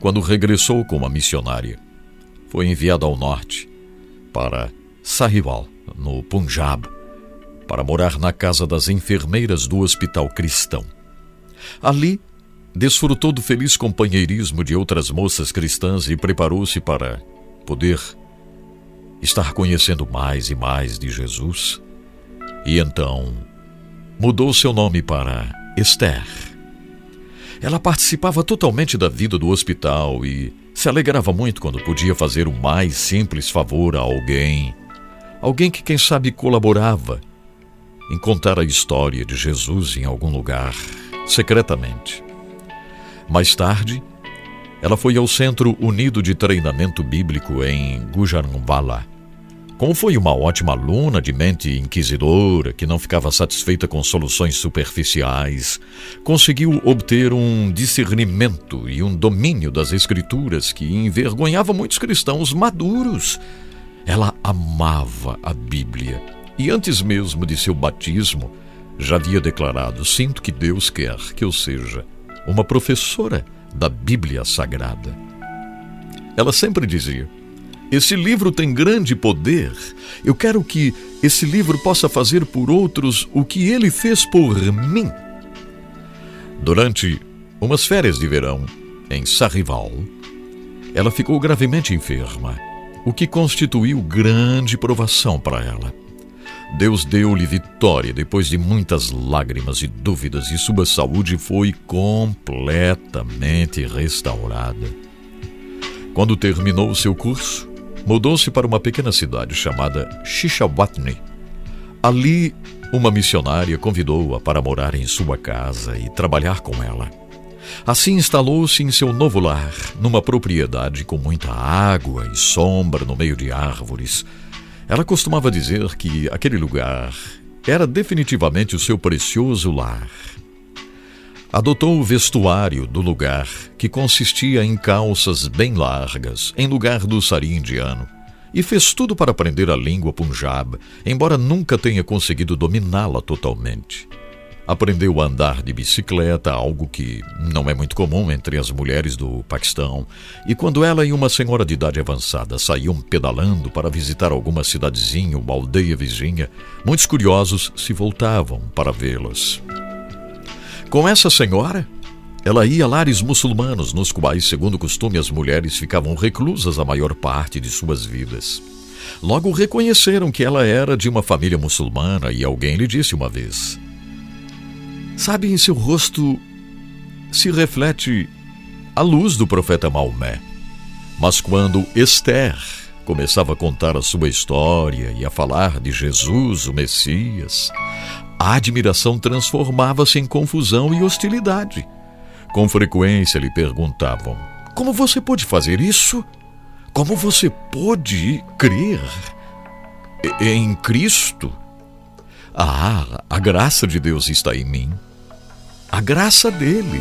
Speaker 1: Quando regressou como a missionária, foi enviada ao norte, para Sahiwal, no Punjab, para morar na casa das enfermeiras do hospital cristão. Ali, desfrutou do feliz companheirismo de outras moças cristãs e preparou-se para poder estar conhecendo mais e mais de Jesus. E então mudou seu nome para Esther. Ela participava totalmente da vida do hospital e se alegrava muito quando podia fazer o mais simples favor a alguém. Alguém que, quem sabe, colaborava em contar a história de Jesus em algum lugar secretamente. Mais tarde, ela foi ao Centro Unido de Treinamento Bíblico em Gujaranwala. Como foi uma ótima aluna de mente inquisidora que não ficava satisfeita com soluções superficiais, conseguiu obter um discernimento e um domínio das Escrituras que envergonhava muitos cristãos maduros. Ela amava a Bíblia e antes mesmo de seu batismo, já havia declarado: Sinto que Deus quer que eu seja uma professora da Bíblia Sagrada. Ela sempre dizia: Esse livro tem grande poder. Eu quero que esse livro possa fazer por outros o que ele fez por mim. Durante umas férias de verão em Sarrival, ela ficou gravemente enferma, o que constituiu grande provação para ela. Deus deu-lhe vitória depois de muitas lágrimas e dúvidas, e sua saúde foi completamente restaurada. Quando terminou o seu curso, mudou-se para uma pequena cidade chamada Shishawatni. Ali, uma missionária convidou-a para morar em sua casa e trabalhar com ela. Assim instalou-se em seu novo lar, numa propriedade com muita água e sombra no meio de árvores ela costumava dizer que aquele lugar era definitivamente o seu precioso lar. Adotou o vestuário do lugar, que consistia em calças bem largas, em lugar do sari indiano, e fez tudo para aprender a língua punjab, embora nunca tenha conseguido dominá-la totalmente. Aprendeu a andar de bicicleta, algo que não é muito comum entre as mulheres do Paquistão. E quando ela e uma senhora de idade avançada saíam pedalando para visitar alguma cidadezinha ou aldeia vizinha, muitos curiosos se voltavam para vê-las. Com essa senhora, ela ia a lares muçulmanos, nos quais, segundo costume, as mulheres ficavam reclusas a maior parte de suas vidas. Logo reconheceram que ela era de uma família muçulmana e alguém lhe disse uma vez: Sabe, em seu rosto se reflete a luz do profeta Maomé. Mas quando Esther começava a contar a sua história e a falar de Jesus, o Messias, a admiração transformava-se em confusão e hostilidade. Com frequência lhe perguntavam: Como você pôde fazer isso? Como você pôde crer em Cristo? Ah, a graça de Deus está em mim. A graça dele.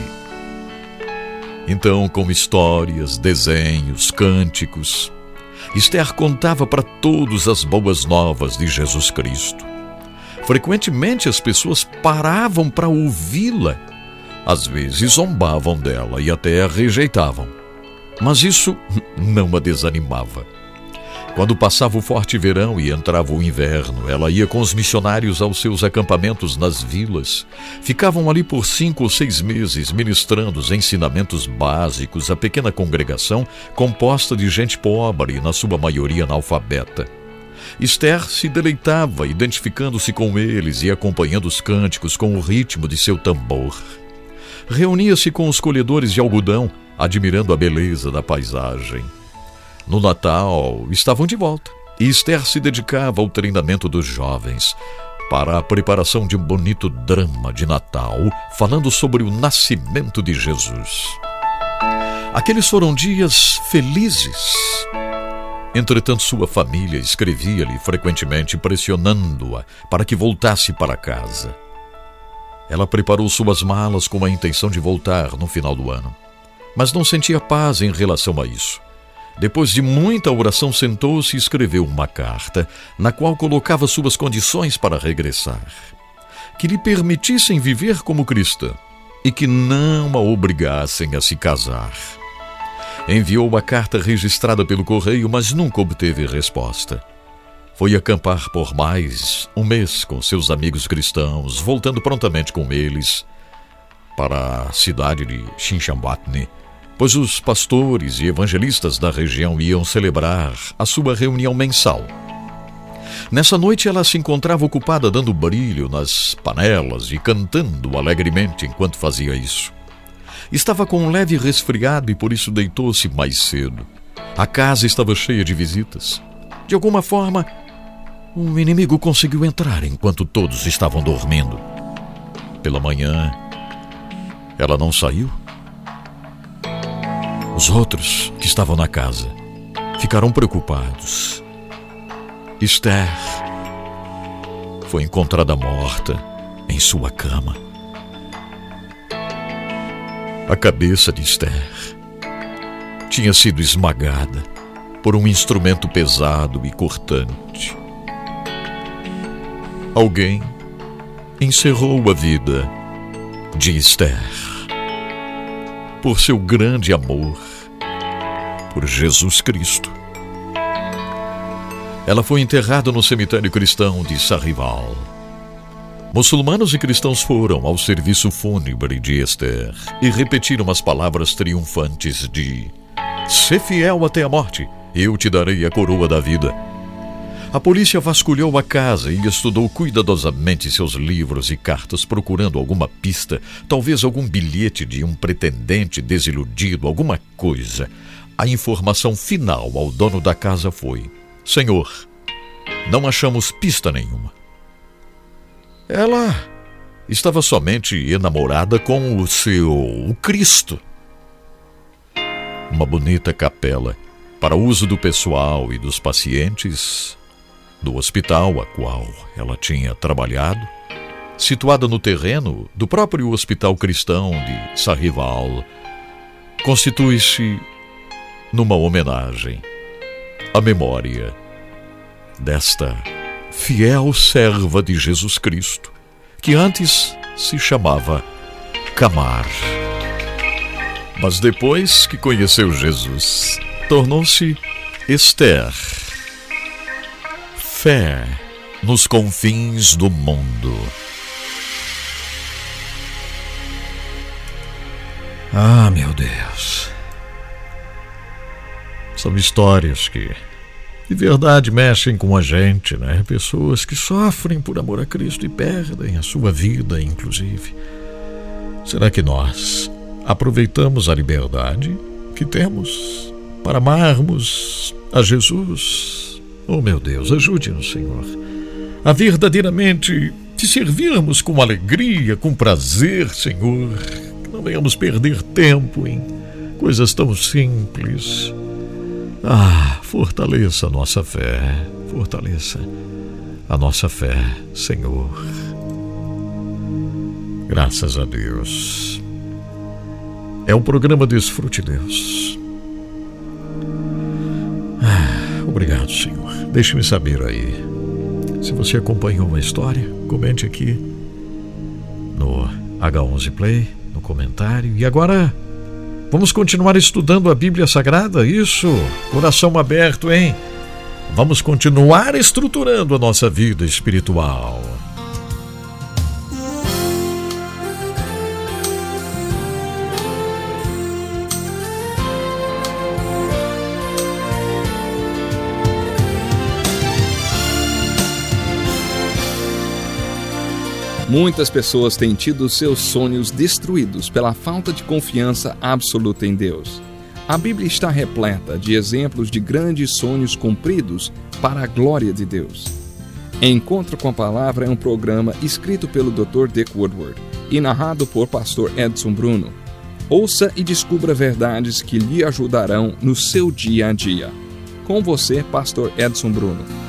Speaker 1: Então, com histórias, desenhos, cânticos, Esther contava para todos as boas novas de Jesus Cristo. Frequentemente as pessoas paravam para ouvi-la. Às vezes zombavam dela e até a rejeitavam. Mas isso não a desanimava. Quando passava o forte verão e entrava o inverno, ela ia com os missionários aos seus acampamentos nas vilas. Ficavam ali por cinco ou seis meses, ministrando os ensinamentos básicos à pequena congregação composta de gente pobre e, na sua maioria, analfabeta. Esther se deleitava, identificando-se com eles e acompanhando os cânticos com o ritmo de seu tambor. Reunia-se com os colhedores de algodão, admirando a beleza da paisagem. No Natal, estavam de volta e Esther se dedicava ao treinamento dos jovens para a preparação de um bonito drama de Natal, falando sobre o nascimento de Jesus. Aqueles foram dias felizes. Entretanto, sua família escrevia-lhe frequentemente pressionando-a para que voltasse para casa. Ela preparou suas malas com a intenção de voltar no final do ano, mas não sentia paz em relação a isso. Depois de muita oração, sentou-se e escreveu uma carta, na qual colocava suas condições para regressar. Que lhe permitissem viver como cristã e que não a obrigassem a se casar. Enviou a carta registrada pelo correio, mas nunca obteve resposta. Foi acampar por mais um mês com seus amigos cristãos, voltando prontamente com eles para a cidade de Xinxambatne pois os pastores e evangelistas da região iam celebrar a sua reunião mensal. Nessa noite ela se encontrava ocupada dando brilho nas panelas e cantando alegremente enquanto fazia isso. Estava com um leve resfriado e por isso deitou-se mais cedo. A casa estava cheia de visitas. De alguma forma, um inimigo conseguiu entrar enquanto todos estavam dormindo. Pela manhã, ela não saiu os outros que estavam na casa ficaram preocupados. Esther foi encontrada morta em sua cama. A cabeça de Esther tinha sido esmagada por um instrumento pesado e cortante. Alguém encerrou a vida de Esther por seu grande amor por Jesus Cristo. Ela foi enterrada no cemitério cristão de Sarrival. Muçulmanos e cristãos foram ao serviço fúnebre de Esther e repetiram as palavras triunfantes de: "Se fiel até a morte, eu te darei a coroa da vida. A polícia vasculhou a casa e estudou cuidadosamente seus livros e cartas, procurando alguma pista, talvez algum bilhete de um pretendente desiludido, alguma coisa. A informação final ao dono da casa foi: Senhor, não achamos pista nenhuma. Ela estava somente enamorada com o seu o Cristo. Uma bonita capela para uso do pessoal e dos pacientes do hospital a qual ela tinha trabalhado, situada no terreno do próprio Hospital Cristão de Sarrival, constitui-se numa homenagem à memória desta fiel serva de Jesus Cristo, que antes se chamava Camar. Mas depois que conheceu Jesus, tornou-se Esther fé nos confins do mundo.
Speaker 14: Ah, meu Deus. São histórias que de verdade mexem com a gente, né? Pessoas que sofrem por amor a Cristo e perdem a sua vida, inclusive. Será que nós aproveitamos a liberdade que temos para amarmos a Jesus? Oh, meu Deus, ajude-nos, Senhor, a verdadeiramente te servirmos com alegria, com prazer, Senhor. Que não venhamos perder tempo em coisas tão simples ah, fortaleça a nossa fé, fortaleça a nossa fé, Senhor. Graças a Deus. É um programa Desfrute Deus. Ah, obrigado, Senhor. Deixe-me saber aí. Se você acompanhou uma história, comente aqui no H11 Play, no comentário. E agora Vamos continuar estudando a Bíblia Sagrada? Isso, coração aberto, hein? Vamos continuar estruturando a nossa vida espiritual.
Speaker 15: Muitas pessoas têm tido seus sonhos destruídos pela falta de confiança absoluta em Deus. A Bíblia está repleta de exemplos de grandes sonhos cumpridos para a glória de Deus. Encontro com a Palavra é um programa escrito pelo Dr. Dick Woodward e narrado por Pastor Edson Bruno. Ouça e descubra verdades que lhe ajudarão no seu dia a dia. Com você, Pastor Edson Bruno.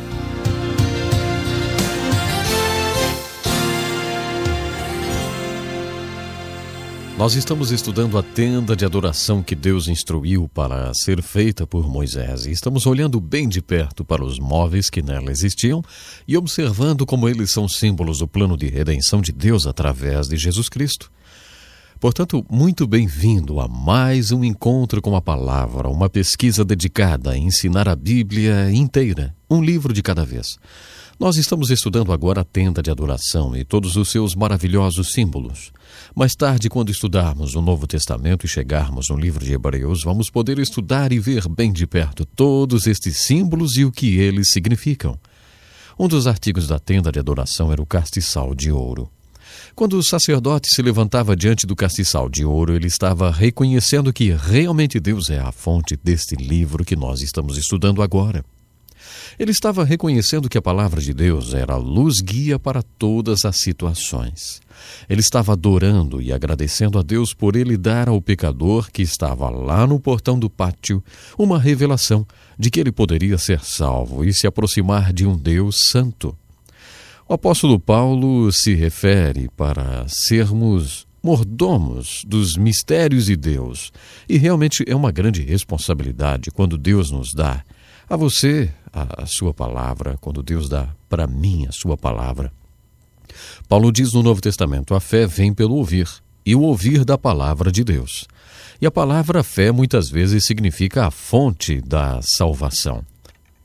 Speaker 14: Nós estamos estudando a tenda de adoração que Deus instruiu para ser feita por Moisés e estamos olhando bem de perto para os móveis que nela existiam e observando como eles são símbolos do plano de redenção de Deus através de Jesus Cristo. Portanto, muito bem-vindo a mais um encontro com a palavra, uma pesquisa dedicada a ensinar a Bíblia inteira, um livro de cada vez. Nós estamos estudando agora a tenda de adoração e todos os seus maravilhosos símbolos. Mais tarde, quando estudarmos o Novo Testamento e chegarmos no livro de Hebreus, vamos poder estudar e ver bem de perto todos estes símbolos e o que eles significam. Um dos artigos da tenda de adoração era o castiçal de ouro. Quando o sacerdote se levantava diante do castiçal de ouro, ele estava reconhecendo que realmente Deus é a fonte deste livro que nós estamos estudando agora. Ele estava reconhecendo que a palavra de Deus era luz guia para todas as situações. Ele estava adorando e agradecendo a Deus por ele dar ao pecador que estava lá no portão do pátio uma revelação de que ele poderia ser salvo e se aproximar de um Deus santo. O apóstolo Paulo se refere para sermos mordomos dos mistérios de Deus, e realmente é uma grande responsabilidade quando Deus nos dá a você a, a sua palavra, quando Deus dá para mim a sua palavra. Paulo diz no Novo Testamento: a fé vem pelo ouvir, e o ouvir da palavra de Deus. E a palavra fé muitas vezes significa a fonte da salvação.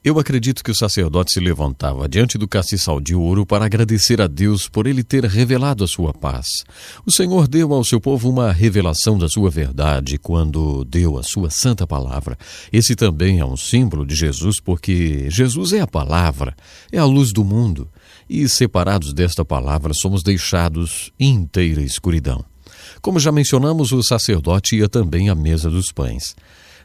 Speaker 14: Eu acredito que o sacerdote se levantava diante do castiçal de ouro para agradecer a Deus por ele ter revelado a sua paz. O Senhor deu ao seu povo uma revelação da sua verdade quando deu a sua santa palavra. Esse também é um símbolo de Jesus, porque Jesus é a palavra, é a luz do mundo, e separados desta palavra somos deixados em inteira escuridão. Como já mencionamos, o sacerdote ia também à mesa dos pães.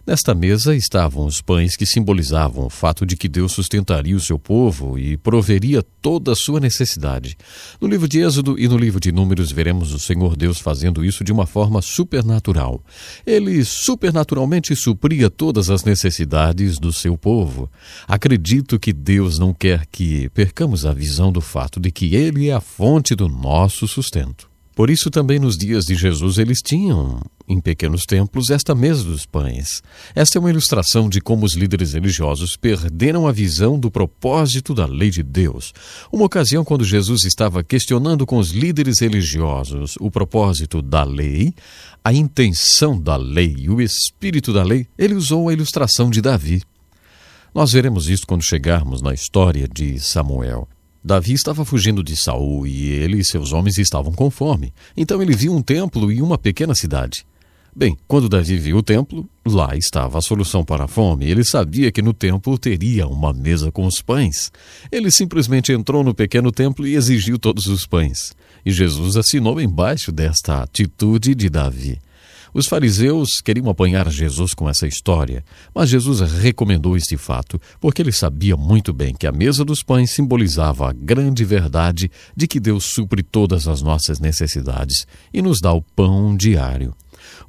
Speaker 14: Nesta mesa estavam os pães que simbolizavam o fato de que Deus sustentaria o seu povo e proveria toda a sua necessidade. No livro de Êxodo e no livro de Números veremos o Senhor Deus fazendo isso de uma forma supernatural. Ele supernaturalmente supria todas as necessidades do seu povo. Acredito que Deus não quer que percamos a visão do fato de que Ele é a fonte do nosso sustento. Por isso, também nos dias de Jesus, eles tinham, em pequenos templos, esta mesa dos pães. Esta é uma ilustração de como os líderes religiosos perderam a visão do propósito da lei de Deus. Uma ocasião, quando Jesus estava questionando com os líderes religiosos o propósito da lei, a intenção da lei o espírito da lei, ele usou a ilustração de Davi. Nós veremos isso quando chegarmos na história de Samuel. Davi estava fugindo de Saul e ele e seus homens estavam com fome. Então ele viu um templo e uma pequena cidade. Bem, quando Davi viu o templo, lá estava a solução para a fome. Ele sabia que no templo teria uma mesa com os pães. Ele simplesmente entrou no pequeno templo e exigiu todos os pães. E Jesus assinou embaixo desta atitude de Davi. Os fariseus queriam apanhar Jesus com essa história, mas Jesus recomendou este fato porque ele sabia muito bem que a mesa dos pães simbolizava a grande verdade de que Deus supre todas as nossas necessidades e nos dá o pão diário.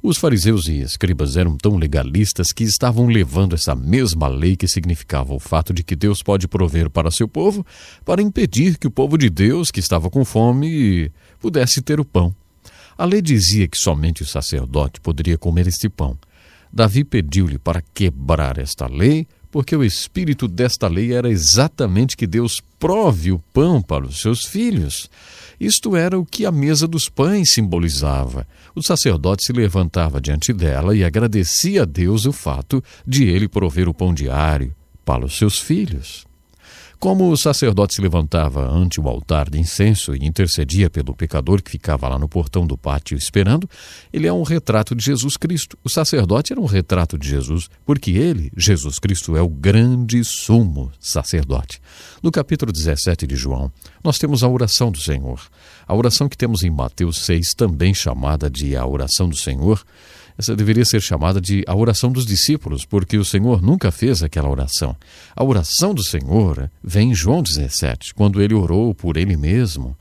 Speaker 14: Os fariseus e escribas eram tão legalistas que estavam levando essa mesma lei que significava o fato de que Deus pode prover para seu povo para impedir que o povo de Deus, que estava com fome, pudesse ter o pão. A lei dizia que somente o sacerdote poderia comer este pão. Davi pediu-lhe para quebrar esta lei, porque o espírito desta lei era exatamente que Deus prove o pão para os seus filhos. Isto era o que a mesa dos pães simbolizava. O sacerdote se levantava diante dela e agradecia a Deus o fato de ele prover o pão diário para os seus filhos. Como o sacerdote se levantava ante o altar de incenso e intercedia pelo pecador que ficava lá no portão do pátio esperando, ele é um retrato de Jesus Cristo. O sacerdote era um retrato de Jesus, porque ele, Jesus Cristo, é o grande sumo sacerdote. No capítulo 17 de João, nós temos a oração do Senhor. A oração que temos em Mateus 6, também chamada de a oração do Senhor, essa deveria ser chamada de a oração dos discípulos, porque o Senhor nunca fez aquela oração. A oração do Senhor vem em João 17, quando ele orou por ele mesmo.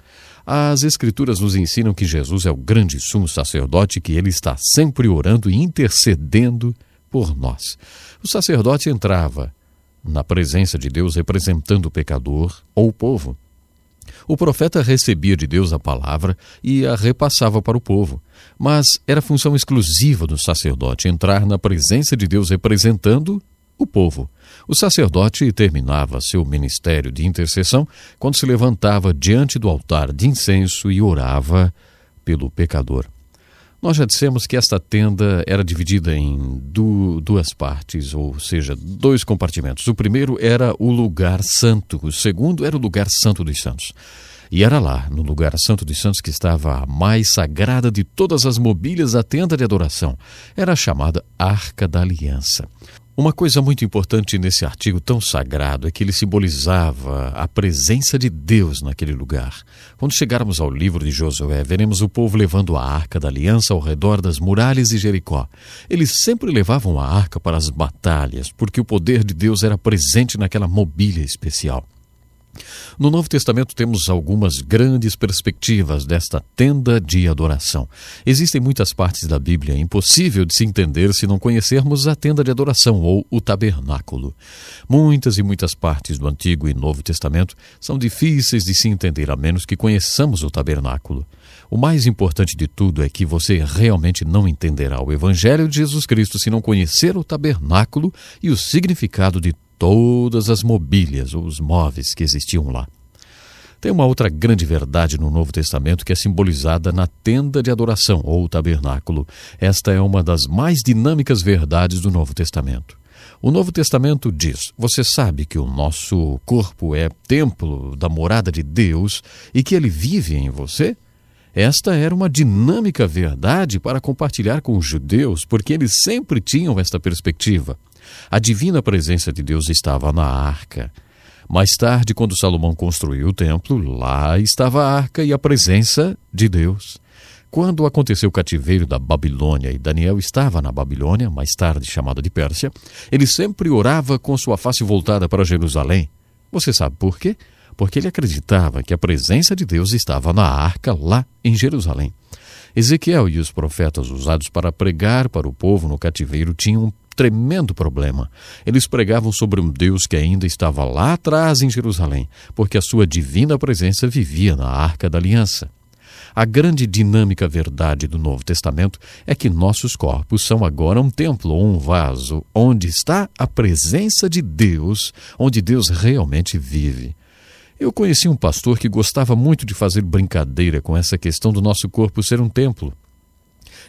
Speaker 14: As Escrituras nos ensinam que Jesus é o grande sumo sacerdote, que ele está sempre orando e intercedendo por nós. O sacerdote entrava na presença de Deus representando o pecador ou o povo. O profeta recebia de Deus a palavra e a repassava para o povo, mas era função exclusiva do sacerdote entrar na presença de Deus representando o povo. O sacerdote terminava seu ministério de intercessão quando se levantava diante do altar de incenso e orava pelo pecador. Nós já dissemos que esta tenda era dividida em du duas partes, ou seja, dois compartimentos. O primeiro era o lugar santo, o segundo era o lugar santo dos santos. E era lá, no lugar santo dos santos, que estava a mais sagrada de todas as mobílias da tenda de adoração. Era a chamada Arca da Aliança. Uma coisa muito importante nesse artigo tão sagrado é que ele simbolizava a presença de Deus naquele lugar. Quando chegarmos ao livro de Josué, veremos o povo levando a arca da aliança ao redor das muralhas de Jericó. Eles sempre levavam a arca para as batalhas, porque o poder de Deus era presente naquela mobília especial. No Novo Testamento temos algumas grandes perspectivas desta tenda de adoração. Existem muitas partes da Bíblia impossível de se entender se não conhecermos a tenda de adoração ou o tabernáculo. Muitas e muitas partes do Antigo e Novo Testamento são difíceis de se entender a menos que conheçamos o tabernáculo. O mais importante de tudo é que você realmente não entenderá o Evangelho de Jesus Cristo se não conhecer o tabernáculo e o significado de todas as mobílias ou os móveis que existiam lá. Tem uma outra grande verdade no Novo Testamento que é simbolizada na tenda de adoração ou tabernáculo. Esta é uma das mais dinâmicas verdades do Novo Testamento. O Novo Testamento diz: Você sabe que o nosso corpo é templo da morada de Deus e que ele vive em você? Esta era uma dinâmica verdade para compartilhar com os judeus, porque eles sempre tinham esta perspectiva. A divina presença de Deus estava na arca. Mais tarde, quando Salomão construiu o templo, lá estava a arca e a presença de Deus. Quando aconteceu o cativeiro da Babilônia e Daniel estava na Babilônia, mais tarde chamada de Pérsia, ele sempre orava com sua face voltada para Jerusalém. Você sabe por quê? Porque ele acreditava que a presença de Deus estava na arca lá em Jerusalém. Ezequiel e os profetas usados para pregar para o povo no cativeiro tinham tremendo problema. Eles pregavam sobre um Deus que ainda estava lá atrás em Jerusalém, porque a sua divina presença vivia na arca da aliança. A grande dinâmica verdade do Novo Testamento é que nossos corpos são agora um templo ou um vaso onde está a presença de Deus, onde Deus realmente vive. Eu conheci um pastor que gostava muito de fazer brincadeira com essa questão do nosso corpo ser um templo.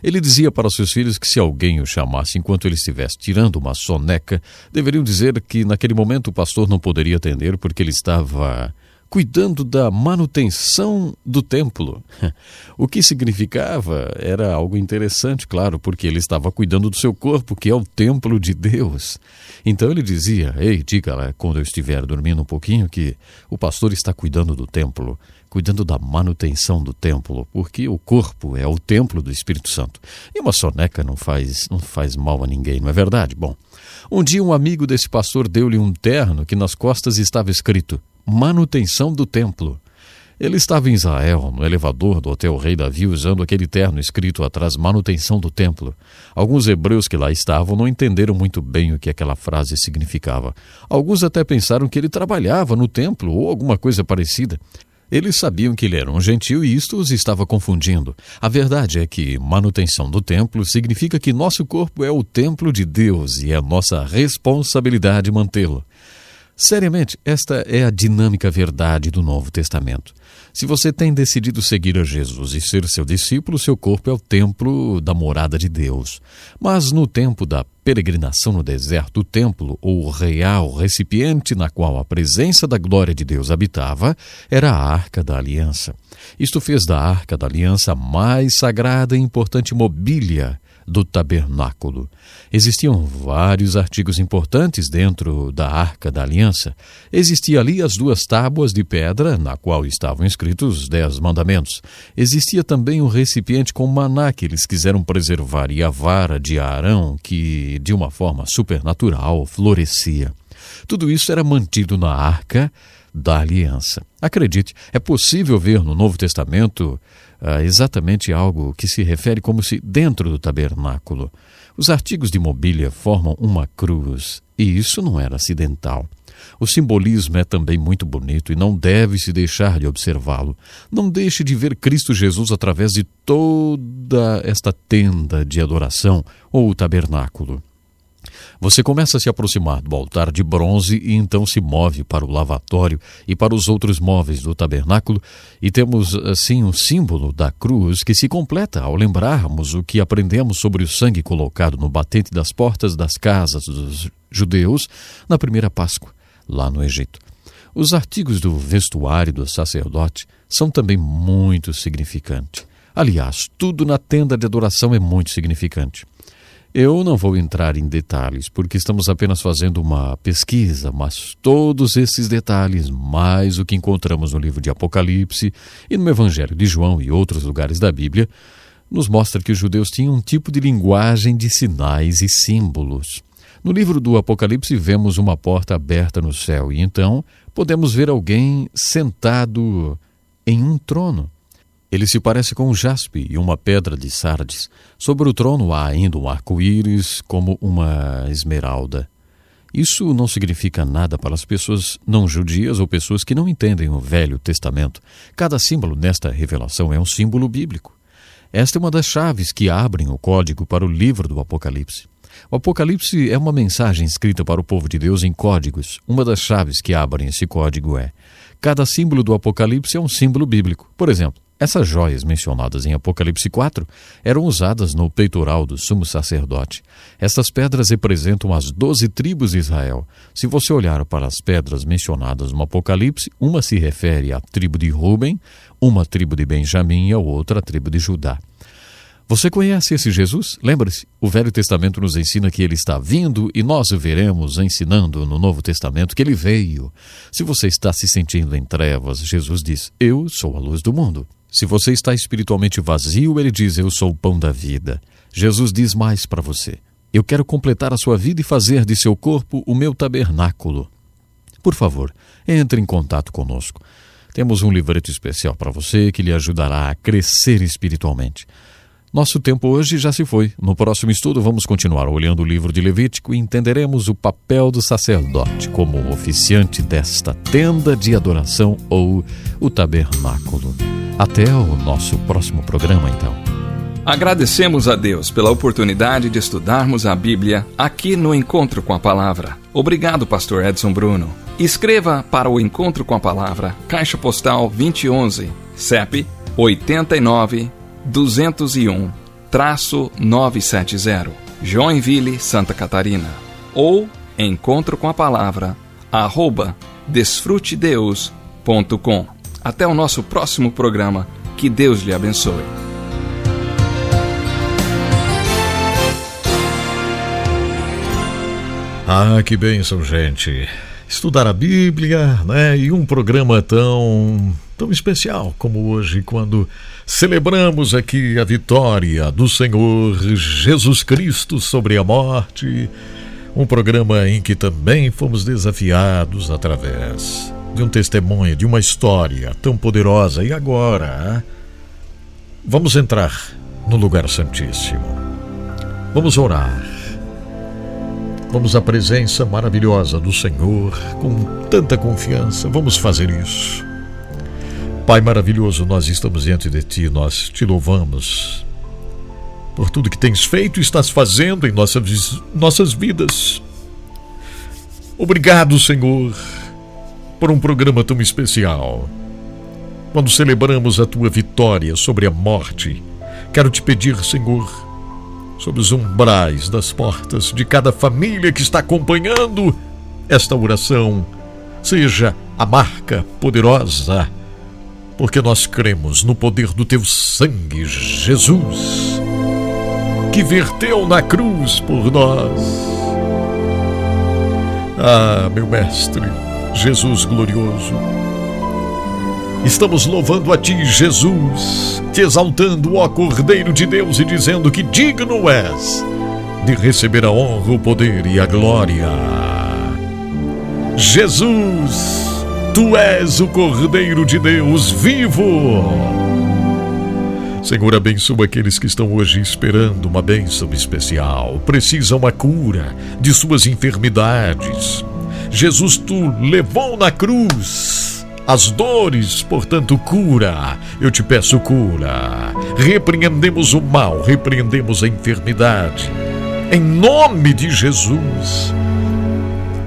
Speaker 14: Ele dizia para seus filhos que se alguém o chamasse enquanto ele estivesse tirando uma soneca, deveriam dizer que naquele momento o pastor não poderia atender porque ele estava cuidando da manutenção do templo. O que significava era algo interessante, claro, porque ele estava cuidando do seu corpo, que é o templo de Deus. Então ele dizia: Ei, diga lá quando eu estiver dormindo um pouquinho que o pastor está cuidando do templo, cuidando da manutenção do templo, porque o corpo é o templo do Espírito Santo. E uma soneca não faz, não faz mal a ninguém, não é verdade? Bom, um dia um amigo desse pastor deu-lhe um terno que nas costas estava escrito manutenção do templo. Ele estava em Israel, no elevador do Hotel Rei Davi, usando aquele terno escrito atrás manutenção do templo. Alguns hebreus que lá estavam não entenderam muito bem o que aquela frase significava. Alguns até pensaram que ele trabalhava no templo ou alguma coisa parecida. Eles sabiam que ele era um gentil e isto os estava confundindo. A verdade é que manutenção do templo significa que nosso corpo é o templo de Deus e é nossa responsabilidade mantê-lo. Seriamente, esta é a dinâmica verdade do Novo Testamento. Se você tem decidido seguir a Jesus e ser seu discípulo, seu corpo é o templo da morada de Deus. Mas no tempo da peregrinação no deserto, o templo, ou real recipiente na qual a presença da glória de Deus habitava, era a Arca da Aliança. Isto fez da Arca da Aliança a mais sagrada e importante mobília do tabernáculo. Existiam vários artigos importantes dentro da Arca da Aliança. Existia ali as duas tábuas de pedra, na qual estavam escritos os Dez Mandamentos. Existia também um recipiente com maná que eles quiseram preservar e a vara de Arão, que, de uma forma supernatural, florescia. Tudo isso era mantido na Arca da Aliança. Acredite, é possível ver no Novo Testamento uh, exatamente algo que se refere como se dentro do tabernáculo. Os artigos de mobília formam uma cruz, e isso não era acidental. O simbolismo é também muito bonito e não deve se deixar de observá-lo. Não deixe de ver Cristo Jesus através de toda esta tenda de adoração ou tabernáculo. Você começa a se aproximar do altar de bronze e então se move para o lavatório e para os outros móveis do tabernáculo, e temos assim um símbolo da cruz que se completa ao lembrarmos o que aprendemos sobre o sangue colocado no batente das portas das casas dos judeus na primeira Páscoa, lá no Egito. Os artigos do vestuário do sacerdote são também muito significantes. Aliás, tudo na tenda de adoração é muito significante. Eu não vou entrar em detalhes, porque estamos apenas fazendo uma pesquisa, mas todos esses detalhes, mais o que encontramos no livro de Apocalipse e no Evangelho de João e outros lugares da Bíblia, nos mostra que os judeus tinham um tipo de linguagem de sinais e símbolos. No livro do Apocalipse vemos uma porta aberta no céu e então podemos ver alguém sentado em um trono. Ele se parece com um jaspe e uma pedra de sardes. Sobre o trono há ainda um arco-íris como uma esmeralda. Isso não significa nada para as pessoas não judias ou pessoas que não entendem o Velho Testamento. Cada símbolo nesta revelação é um símbolo bíblico. Esta é uma das chaves que abrem o código para o livro do Apocalipse. O Apocalipse é uma mensagem escrita para o povo de Deus em códigos. Uma das chaves que abrem esse código é: cada símbolo do Apocalipse é um símbolo bíblico. Por exemplo, essas joias mencionadas em Apocalipse 4 eram usadas no peitoral do sumo sacerdote. Essas pedras representam as doze tribos de Israel. Se você olhar para as pedras mencionadas no Apocalipse, uma se refere à tribo de Ruben, uma tribo de Benjamim e a outra à tribo de Judá. Você conhece esse Jesus? Lembre-se, o Velho Testamento nos ensina que ele está vindo e nós o veremos ensinando no Novo Testamento que ele veio. Se você está se sentindo em trevas, Jesus diz: Eu sou a luz do mundo. Se você está espiritualmente vazio, ele diz: Eu sou o pão da vida. Jesus diz mais para você: Eu quero completar a sua vida e fazer de seu corpo o meu tabernáculo. Por favor, entre em contato conosco. Temos um livreto especial para você que lhe ajudará a crescer espiritualmente. Nosso tempo hoje já se foi. No próximo estudo, vamos continuar olhando o livro de Levítico e entenderemos o papel do sacerdote como oficiante desta tenda de adoração ou o tabernáculo. Até o nosso próximo programa, então.
Speaker 15: Agradecemos a Deus pela oportunidade de estudarmos a Bíblia aqui no Encontro com a Palavra. Obrigado, Pastor Edson Bruno. Escreva para o Encontro com a Palavra, Caixa Postal 2011, CEP 89 201 970, Joinville, Santa Catarina. Ou encontro com a palavra arroba www.radiocultura.com. Até o nosso próximo programa. Que Deus lhe abençoe.
Speaker 1: Ah, que bênção, gente. Estudar a Bíblia, né? E um programa tão tão especial como hoje, quando celebramos aqui a vitória do Senhor Jesus Cristo sobre a morte. Um programa em que também fomos desafiados através de um testemunho, de uma história tão poderosa. E agora, vamos entrar no lugar santíssimo. Vamos orar. Vamos à presença maravilhosa do Senhor com tanta confiança. Vamos fazer isso. Pai maravilhoso, nós estamos diante de Ti, nós te louvamos por tudo que tens feito e estás fazendo em nossas, nossas vidas. Obrigado, Senhor por um programa tão especial. Quando celebramos a tua vitória sobre a morte, quero te pedir, Senhor, sobre os umbrais das portas de cada família que está acompanhando esta oração, seja a marca poderosa, porque nós cremos no poder do teu sangue, Jesus, que verteu na cruz por nós. Ah, meu Mestre, Jesus glorioso. Estamos louvando a Ti, Jesus, te exaltando, ó Cordeiro de Deus, e dizendo que digno és de receber a honra, o poder e a glória. Jesus, Tu és o Cordeiro de Deus vivo. Senhor, abençoa aqueles que estão hoje esperando uma bênção especial, precisam uma cura de suas enfermidades Jesus, tu levou na cruz as dores, portanto, cura. Eu te peço cura. Repreendemos o mal, repreendemos a enfermidade. Em nome de Jesus.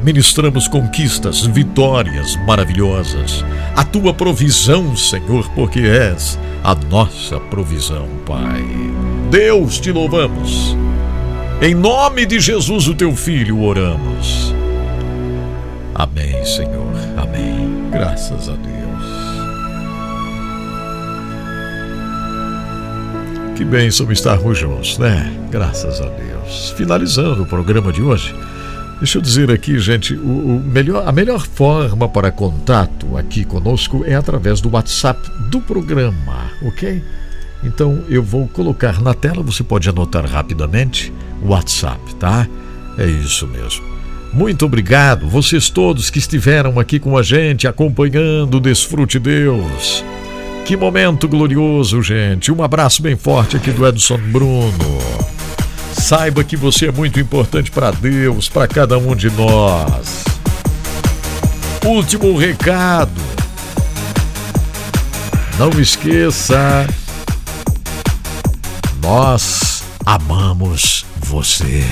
Speaker 1: Ministramos conquistas, vitórias maravilhosas. A tua provisão, Senhor, porque és a nossa provisão, Pai. Deus, te louvamos. Em nome de Jesus, o teu filho, oramos. Amém, Senhor. Amém. Graças a Deus. Que bênção estarmos juntos, né? Graças a Deus. Finalizando o programa de hoje, deixa eu dizer aqui, gente, o, o melhor, a melhor forma para contato aqui conosco é através do WhatsApp do programa, ok? Então eu vou colocar na tela, você pode anotar rapidamente o WhatsApp, tá? É isso mesmo. Muito obrigado, vocês todos que estiveram aqui com a gente, acompanhando o Desfrute Deus. Que momento glorioso, gente. Um abraço bem forte aqui do Edson Bruno. Saiba que você é muito importante para Deus, para cada um de nós. Último recado. Não esqueça, nós amamos você.